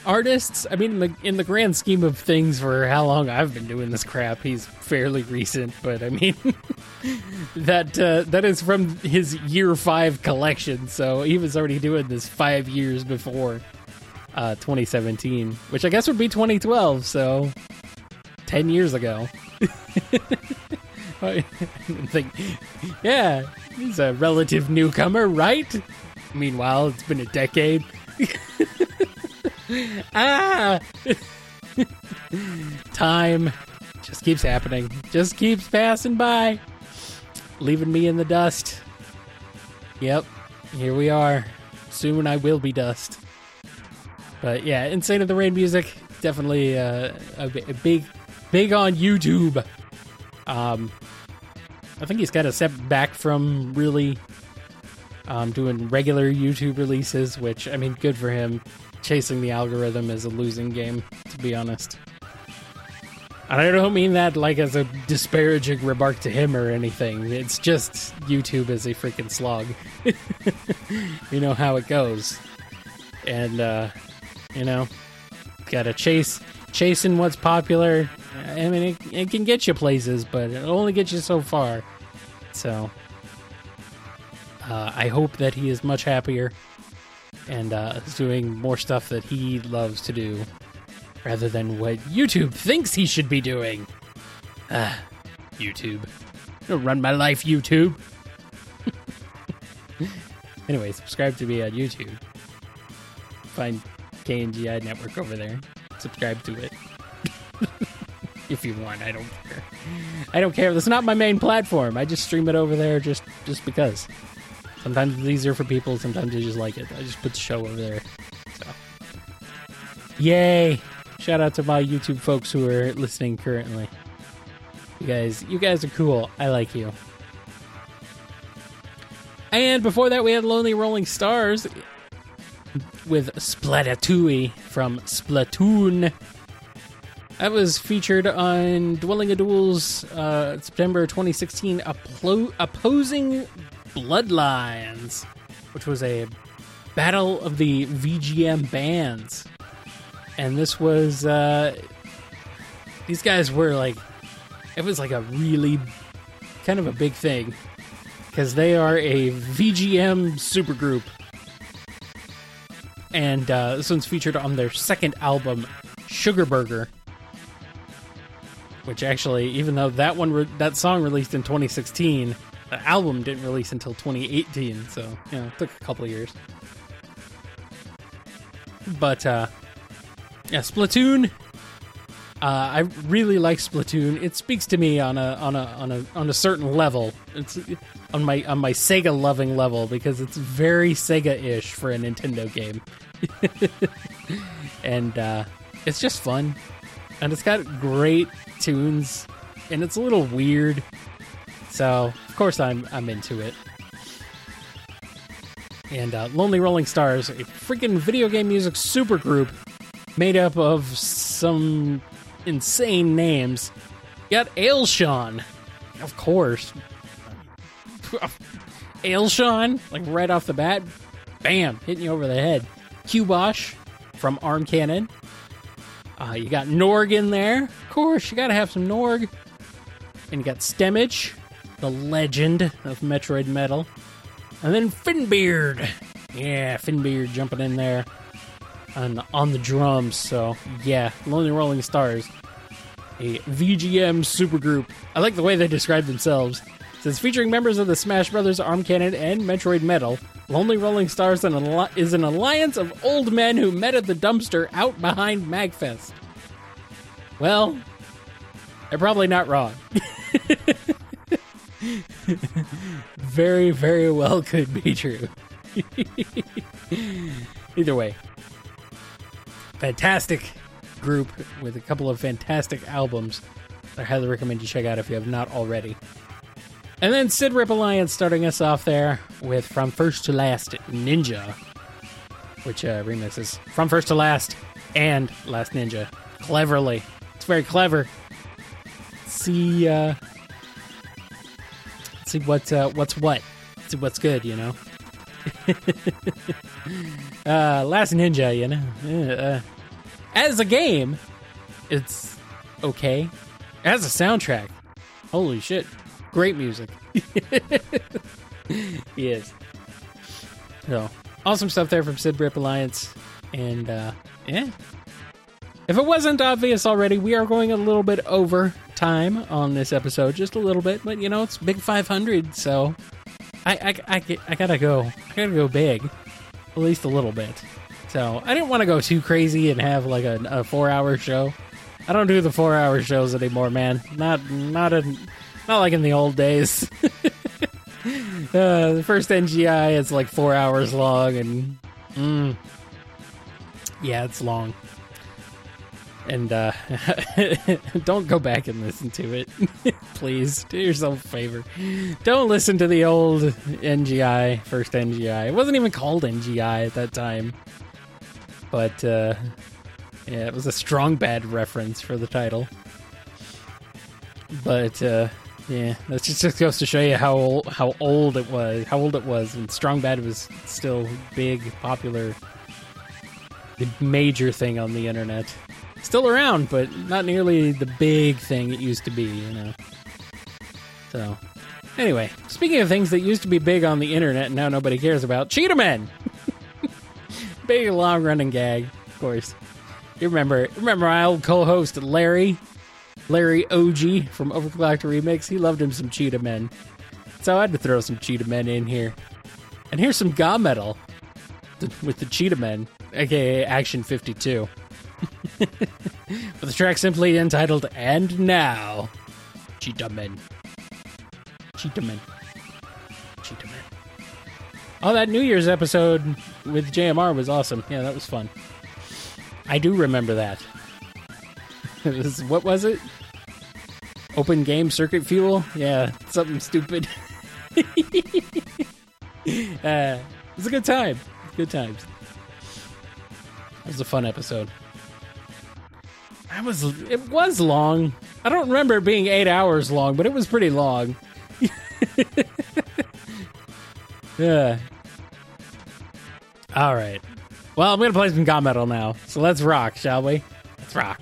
artists. I mean, in the, in the grand scheme of things, for how long I've been doing this crap, he's fairly recent. But I mean, that uh, that is from his year five collection, so he was already doing this five years before uh, 2017, which I guess would be 2012. So ten years ago. I think, yeah, he's a relative newcomer, right? Meanwhile, it's been a decade. ah! Time just keeps happening, just keeps passing by, leaving me in the dust. Yep, here we are. Soon I will be dust. But yeah, Insane in the Rain music, definitely uh, a, a big, big on YouTube. Um, I think he's got a step back from really um, doing regular YouTube releases, which I mean, good for him chasing the algorithm is a losing game, to be honest. And I don't mean that like as a disparaging remark to him or anything. It's just YouTube is a freaking slog. you know how it goes. And uh you know, gotta chase chasing what's popular. I mean it, it can get you places, but it only gets you so far. So uh, I hope that he is much happier and uh, is doing more stuff that he loves to do rather than what YouTube thinks he should be doing. Ah, YouTube. Run my life, YouTube. anyway, subscribe to me on YouTube. Find KNGI Network over there. Subscribe to it. If you want, I don't care. I don't care. That's not my main platform. I just stream it over there just just because. Sometimes it's easier for people. Sometimes they just like it. I just put the show over there. So, yay! Shout out to my YouTube folks who are listening currently. You guys, you guys are cool. I like you. And before that, we had Lonely Rolling Stars with Splatatouille from Splatoon. That was featured on Dwelling of Duels uh, September 2016, Applo- opposing Bloodlines, which was a battle of the VGM bands. And this was, uh, these guys were like, it was like a really kind of a big thing because they are a VGM supergroup. And uh, this one's featured on their second album, Sugar Burger. Which actually, even though that one, re- that song released in 2016, the album didn't release until 2018, so you know, it took a couple of years. But uh, yeah, Splatoon. Uh, I really like Splatoon. It speaks to me on a on a on a on a certain level. It's on my on my Sega loving level because it's very Sega ish for a Nintendo game, and uh, it's just fun, and it's got great tunes, and it's a little weird. So of course I'm I'm into it. And uh, Lonely Rolling Stars, a freaking video game music supergroup made up of some insane names. You got Ailsean, of course. Ailsean, like right off the bat, bam, hitting you over the head. Cubosh from Arm Cannon. Uh, you got Norg in there. Of course, you gotta have some Norg. And you got Stemage, the legend of Metroid Metal. And then Finbeard. Yeah, Finbeard jumping in there on, on the drums. So, yeah, Lonely Rolling Stars. A VGM supergroup. I like the way they describe themselves. Says featuring members of the Smash Brothers, Arm Cannon, and Metroid Metal, Lonely Rolling Stars is an alliance of old men who met at the dumpster out behind Magfest. Well, They're probably not wrong. very, very well could be true. Either way, fantastic group with a couple of fantastic albums. I highly recommend you check out if you have not already. And then Sid Rip Alliance starting us off there with From First to Last Ninja, which uh, remixes From First to Last and Last Ninja cleverly. It's very clever. See, uh, see what uh, what's what. See what's good, you know. uh, Last Ninja, you know. Uh, as a game, it's okay. As a soundtrack, holy shit, great music. yes. So awesome stuff there from Sid Rip Alliance, and uh, yeah. If it wasn't obvious already, we are going a little bit over time on this episode, just a little bit, but you know it's big 500, so I I, I, I gotta go. I gotta go big, at least a little bit. So I didn't want to go too crazy and have like a, a four hour show. I don't do the four hour shows anymore, man. Not not a not like in the old days. uh, the first NGI is like four hours long, and mm, yeah, it's long. And uh, don't go back and listen to it, please. Do yourself a favor. Don't listen to the old NGI, first NGI. It wasn't even called NGI at that time, but uh, yeah, it was a strong bad reference for the title. But uh, yeah, that just, goes to show you how old, how old it was, how old it was, and Strong Bad was still big, popular, the major thing on the internet. Still around, but not nearly the big thing it used to be, you know. So, anyway, speaking of things that used to be big on the internet and now nobody cares about, Cheetah Men! big long running gag, of course. You remember remember my old co-host Larry, Larry Oji from Overclocked Remix. He loved him some Cheetah Men, so I had to throw some Cheetah Men in here. And here's some GaMetal with the Cheetah Men, aka Action 52. with the track simply entitled "And Now, Cheetah Men." Cheetah Men. Cheetah Men. Oh, that New Year's episode with JMR was awesome. Yeah, that was fun. I do remember that. Was, what was it? Open game circuit fuel? Yeah, something stupid. uh, it was a good time. Good times. It was a fun episode. I was it was long. I don't remember it being eight hours long, but it was pretty long. yeah. All right. Well, I'm gonna play some GaMetal now. So let's rock, shall we? Let's rock.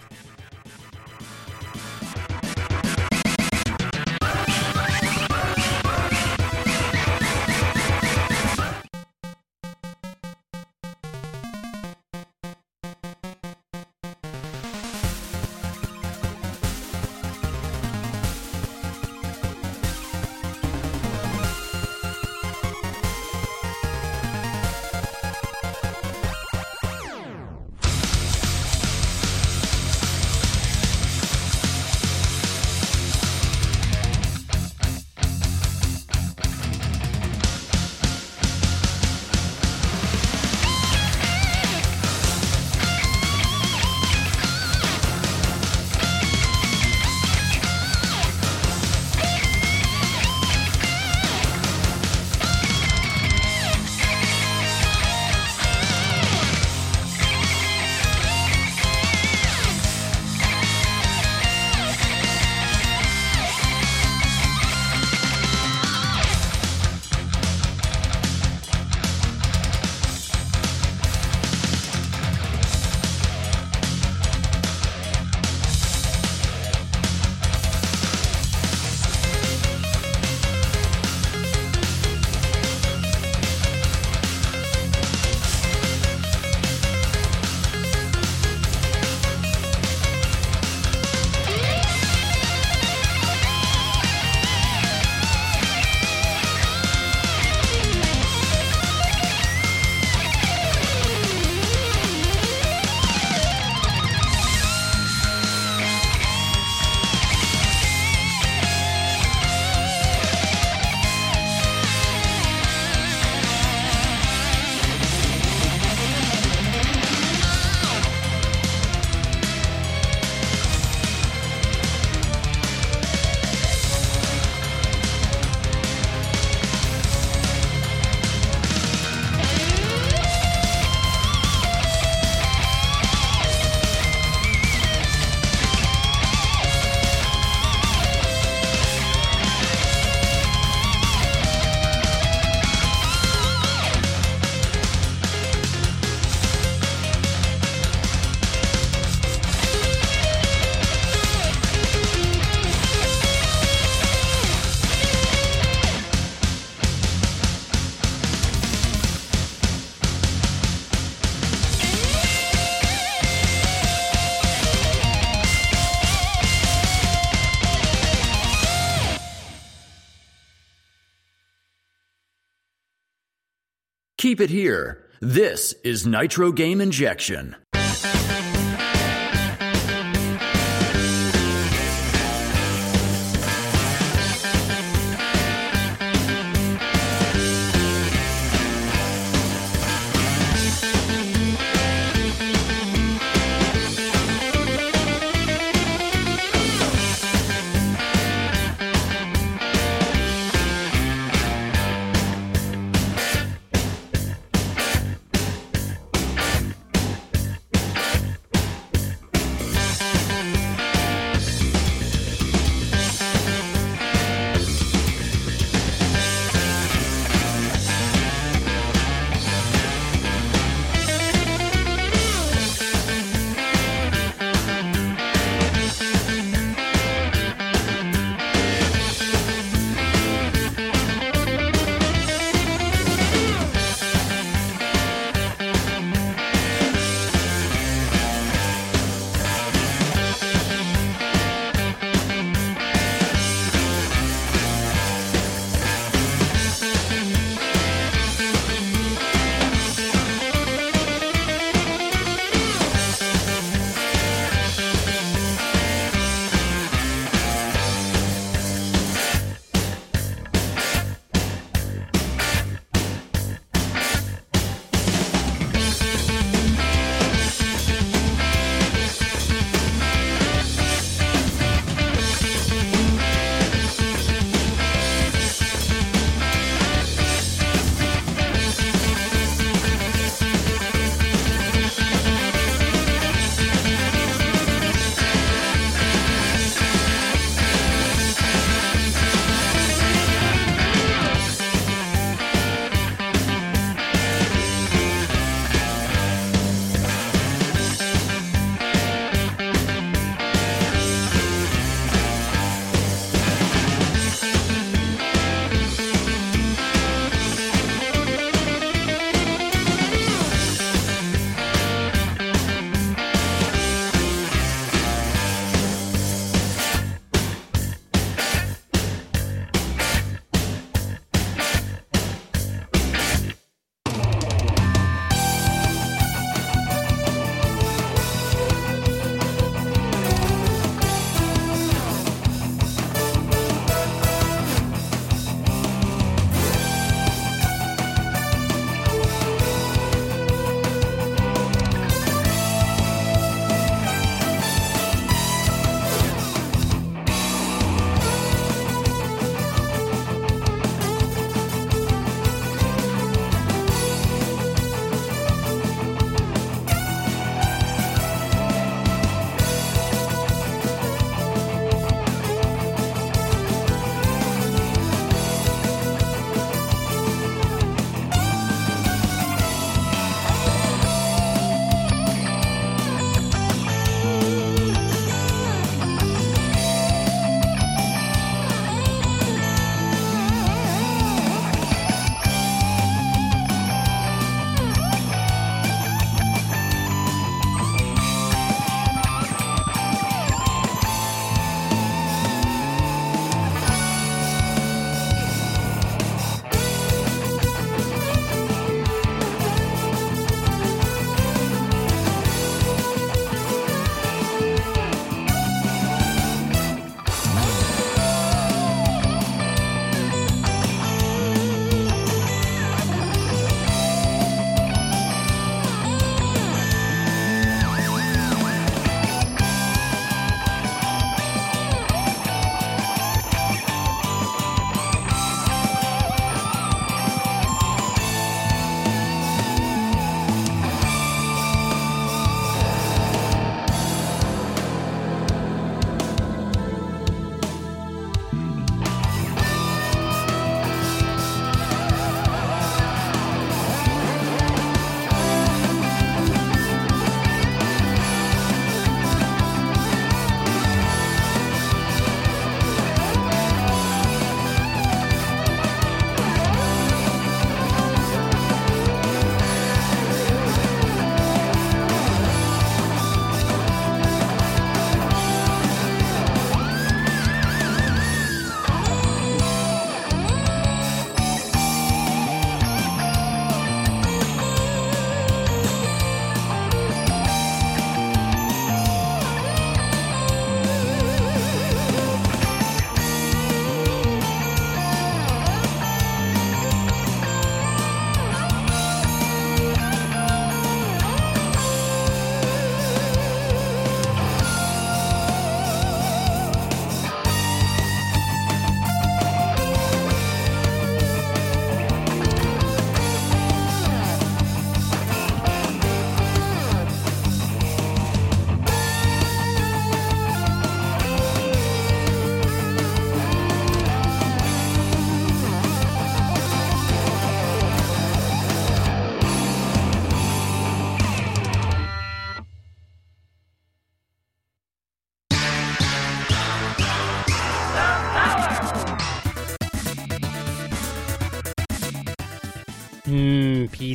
Keep it here. This is Nitro Game Injection.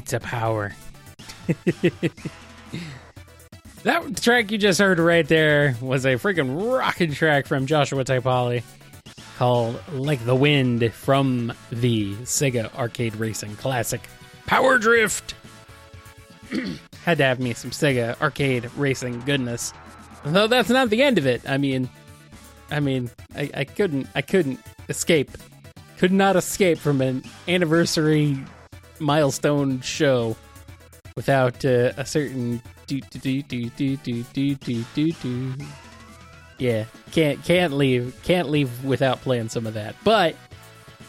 Pizza power. that track you just heard right there was a freaking rocking track from Joshua Taipale called Like the Wind from the Sega Arcade Racing Classic Power Drift. Had to have me some Sega Arcade Racing goodness. Though that's not the end of it. I mean, I mean, I, I couldn't, I couldn't escape, could not escape from an anniversary milestone show without uh, a certain do do do do do do do do do. Yeah, can't can't leave can't leave without playing some of that. But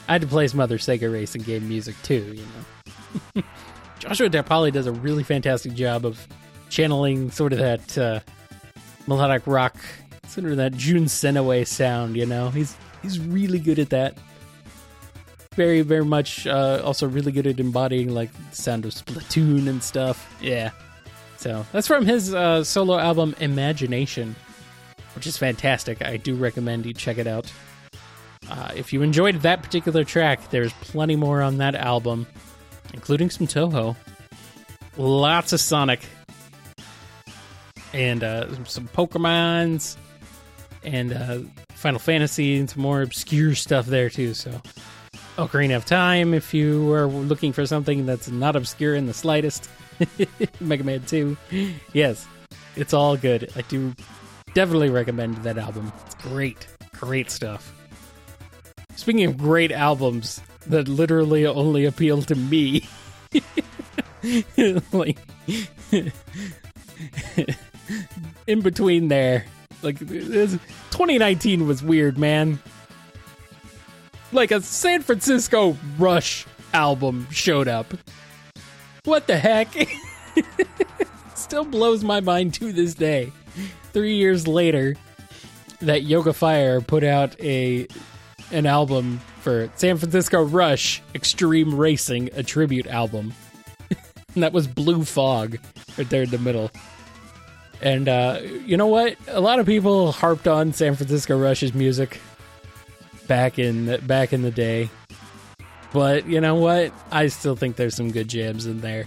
I had to play some other Sega racing game music too. You know, Joshua Taipale does a really fantastic job of channeling sort of that uh, melodic rock, sort of that Jun Senoue sound. You know, he's he's really good at that very very much uh, also really good at embodying like the sound of Splatoon and stuff. Yeah. So that's from his uh, solo album Imagination, which is fantastic. I do recommend you check it out. Uh, if you enjoyed that particular track, there's plenty more on that album, including some Touhou, lots of Sonic, and uh, some Pokemons, and uh, Final Fantasy, and some more obscure stuff there too. So Ocarina of Time, if you are looking for something that's not obscure in the slightest. Mega Man 2. Yes, it's all good. I do definitely recommend that album. It's great. Great stuff. Speaking of great albums that literally only appeal to me. like in between there. Like 2019 was weird, man like a San Francisco Rush album showed up. What the heck? Still blows my mind to this day. Three years later, that Yoga Fire put out a an album for San Francisco Rush Extreme Racing, a tribute album. and that was Blue Fog right there in the middle. And uh, you know what? A lot of people harped on San Francisco Rush's music back in back in the day. But you know what? I still think there's some good jams in there.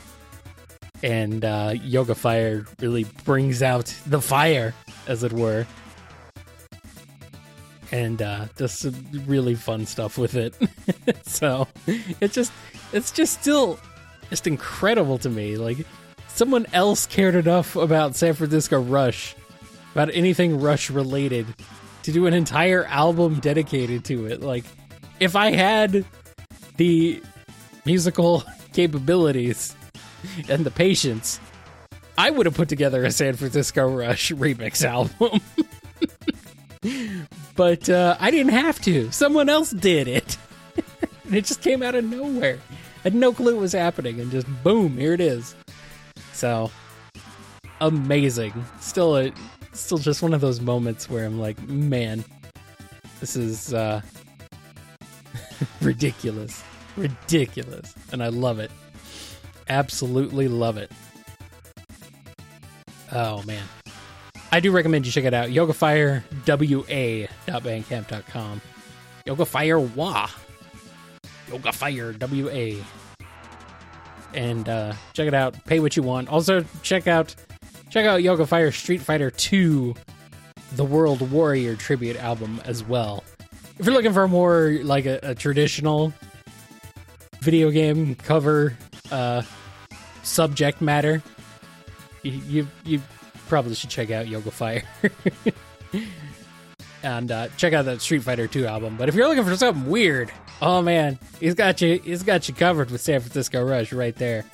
And uh, Yoga Fire really brings out the fire, as it were. And uh, some really fun stuff with it. so it's just it's just still just incredible to me. Like someone else cared enough about San Francisco Rush, about anything Rush related, to do an entire album dedicated to it. Like, if I had the musical capabilities and the patience, I would have put together a San Francisco Rush remix album. but uh, I didn't have to. Someone else did it. and it just came out of nowhere. I had no clue what was happening, and just boom, here it is. So amazing. Still a still just one of those moments where I'm like, man, this is uh, ridiculous. Ridiculous. And I love it. Absolutely love it. Oh, man. I do recommend you check it out. YogaFireWA.bandcamp.com. YogaFire Wa. YogaFire WA. And uh, check it out. Pay what you want. Also, check out Check out Yoga Fire Street Fighter 2, the World Warrior tribute album as well. If you're looking for more like a, a traditional video game cover uh, subject matter, you, you, you probably should check out Yoga Fire. and uh, check out that Street Fighter 2 album. But if you're looking for something weird, oh man, he's got you he's got you covered with San Francisco Rush right there.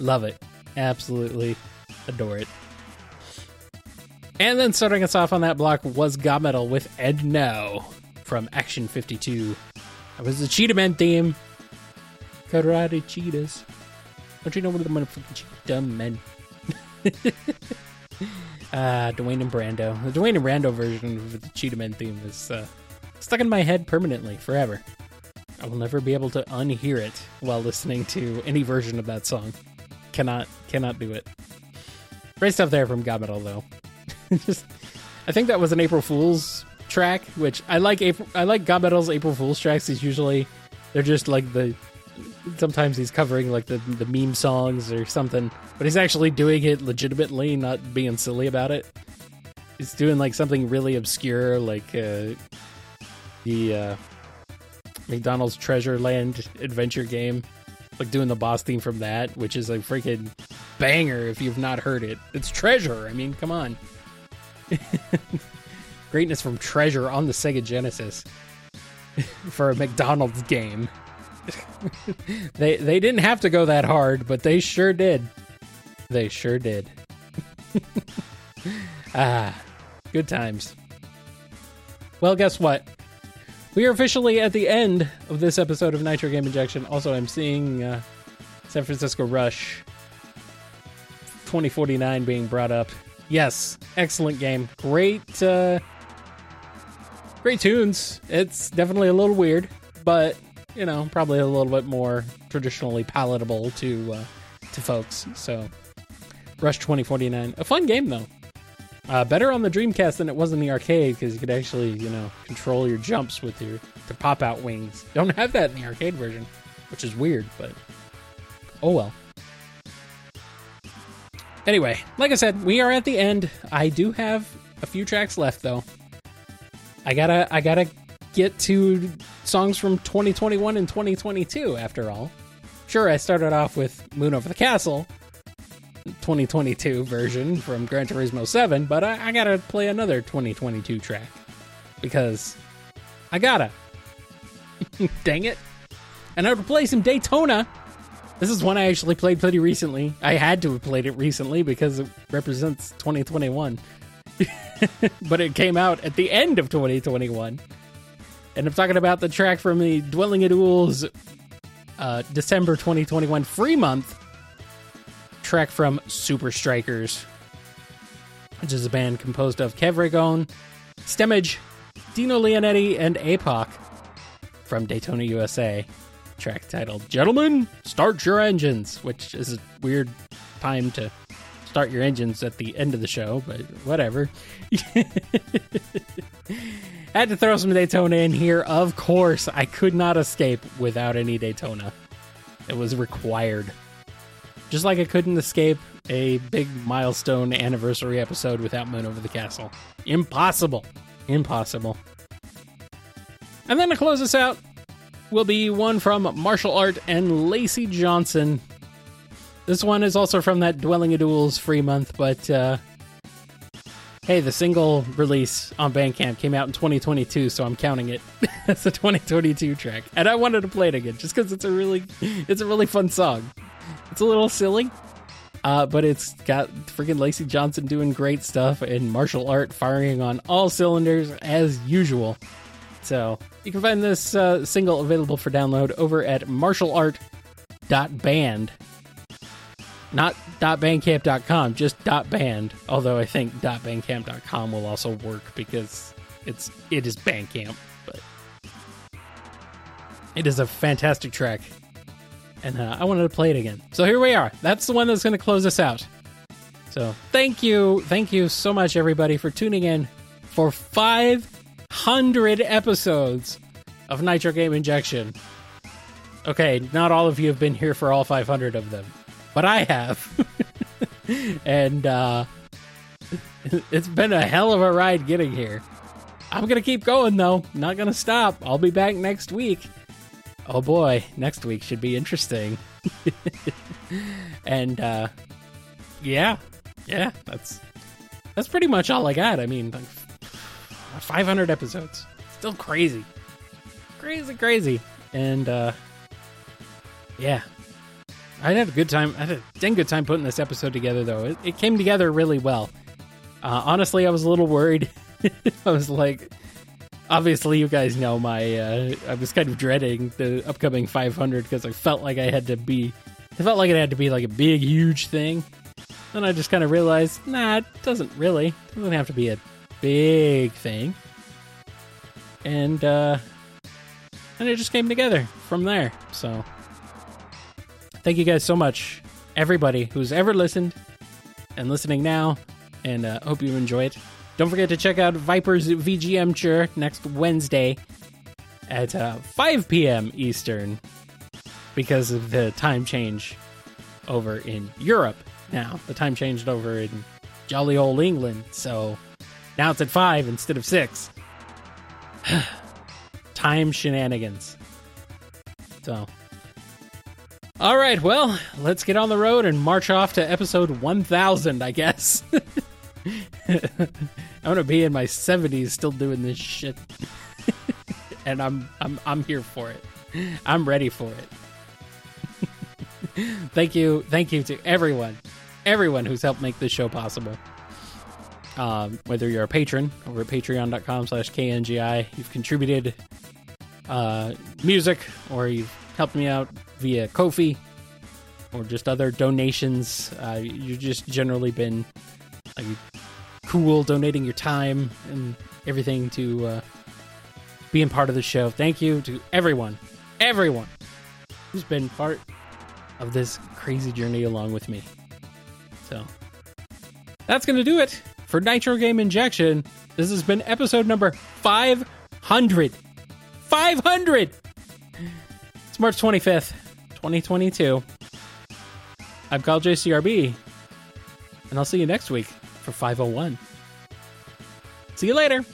Love it. Absolutely adore it. And then starting us off on that block was GaMetal with Ed No from Action 52. That was the Cheetah Men theme. Karate cheetahs. Don't you know what the motherfucking cheetah men? uh, Dwayne and Brando. The Dwayne and Brando version of the Cheetah Men theme is uh, stuck in my head permanently, forever. I will never be able to unhear it while listening to any version of that song. Cannot, cannot do it. Great stuff there from GaMetal, though. Just, I think that was an April Fool's track, which I like. April, I like GaMetal's April Fool's tracks. Is usually they're just like the sometimes he's covering like the the meme songs or something, but he's actually doing it legitimately, not being silly about it. He's doing like something really obscure, like uh, the uh, McDonald's Treasure Land adventure game, like doing the boss theme from that, which is a freaking banger if you've not heard it. It's Treasure. I mean, come on. Greatness from Treasure on the Sega Genesis for a McDonald's game. they they didn't have to go that hard, but they sure did. They sure did. ah, good times. Well, guess what? We are officially at the end of this episode of Nitro Game Injection. Also, I'm seeing uh, San Francisco Rush 2049 being brought up. Yes, excellent game. Great, uh, great tunes. It's definitely a little weird, but you know, probably a little bit more traditionally palatable to uh, to folks. So, Rush 2049, a fun game though. Uh, better on the Dreamcast than it was in the arcade because you could actually, you know, control your jumps with your to pop out wings. Don't have that in the arcade version, which is weird, but oh well. Anyway, like I said, we are at the end. I do have a few tracks left though. I gotta I gotta get to songs from 2021 and 2022 after all. Sure, I started off with Moon Over the Castle, 2022 version from Gran Turismo 7, but I, I gotta play another 2022 track because I gotta. Dang it. And I would play some Daytona. This is one I actually played pretty recently. I had to have played it recently because it represents 2021. but it came out at the end of 2021. And I'm talking about the track from the Dwelling of Duels uh, December 2021 free month track from Super Strikers, which is a band composed of Kev Ragone, Stemage, Dino Lionetti, and APOC from Daytona, USA. Track titled Gentlemen, Start Your Engines, which is a weird time to start your engines at the end of the show, but whatever. Had to throw some Daytona in here. Of course, I could not escape without any Daytona. It was required. Just like I couldn't escape a big milestone anniversary episode without Moon Over the Castle. Impossible. Impossible. And then to close us out will be one from Martial Art and Lacey Johnson. This one is also from that Dwelling of Duels free month, but uh, hey, the single release on Bandcamp came out in 2022, so I'm counting it as a 2022 track. And I wanted to play it again just because it's a really, it's a really fun song. It's a little silly, uh, but it's got freaking Lacey Johnson doing great stuff and martial art firing on all cylinders as usual. So you can find this uh, single available for download over at martialart.band. Not .bandcamp.com, just .band. Although I think .bandcamp.com will also work because it's it is Bandcamp, but it is a fantastic track, and uh, I wanted to play it again. So here we are. That's the one that's going to close us out. So thank you, thank you so much, everybody, for tuning in for 500 episodes of Nitro Game Injection. Okay, not all of you have been here for all 500 of them, but I have. and uh, it's been a hell of a ride getting here. I'm going to keep going, though. Not going to stop. I'll be back next week. Oh boy, next week should be interesting. and uh, yeah, yeah, that's that's pretty much all I got. I mean, like 500 episodes, still crazy, crazy, crazy, and uh, yeah, I had a good time. I had a dang good time putting this episode together, though. It, it came together really well. Uh, honestly, I was a little worried. I was like, obviously, you guys know my. Uh, I was kind of dreading the upcoming 500 because I felt like I had to be. I felt like it had to be like a big, huge thing. Then I just kind of realized, nah, it doesn't really. It doesn't have to be a big thing. And uh, and it just came together from there. So thank you guys so much, everybody who's ever listened and listening now, and uh, hope you enjoy it. Don't forget to check out Viper's VGM Chur next Wednesday at uh, 5 p.m. Eastern. because of the time change over in Europe now. The time changed over in jolly old England, so now it's at five instead of six. time shenanigans. So, all right, well, let's get on the road and march off to episode 1000, I guess. I'm gonna be in my 70s still doing this shit, and I'm I'm I'm here for it. I'm ready for it. thank you, thank you to everyone, everyone who's helped make this show possible. Um, whether you're a patron over at patreon.com/slash kngi, you've contributed uh, music, or you've helped me out via Ko-fi, or just other donations. Uh, you've just generally been cool, donating your time and everything to uh, being part of the show. Thank you to everyone, everyone who's been part of this crazy journey along with me. So that's going to do it for Nitro Game Injection. This has been episode number 500. 500! It's March 25th, 2022. I'm Kyle JCRB, and I'll see you next week for 501. See you later.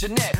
Famous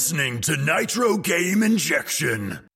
listening to Nitro Game Injection.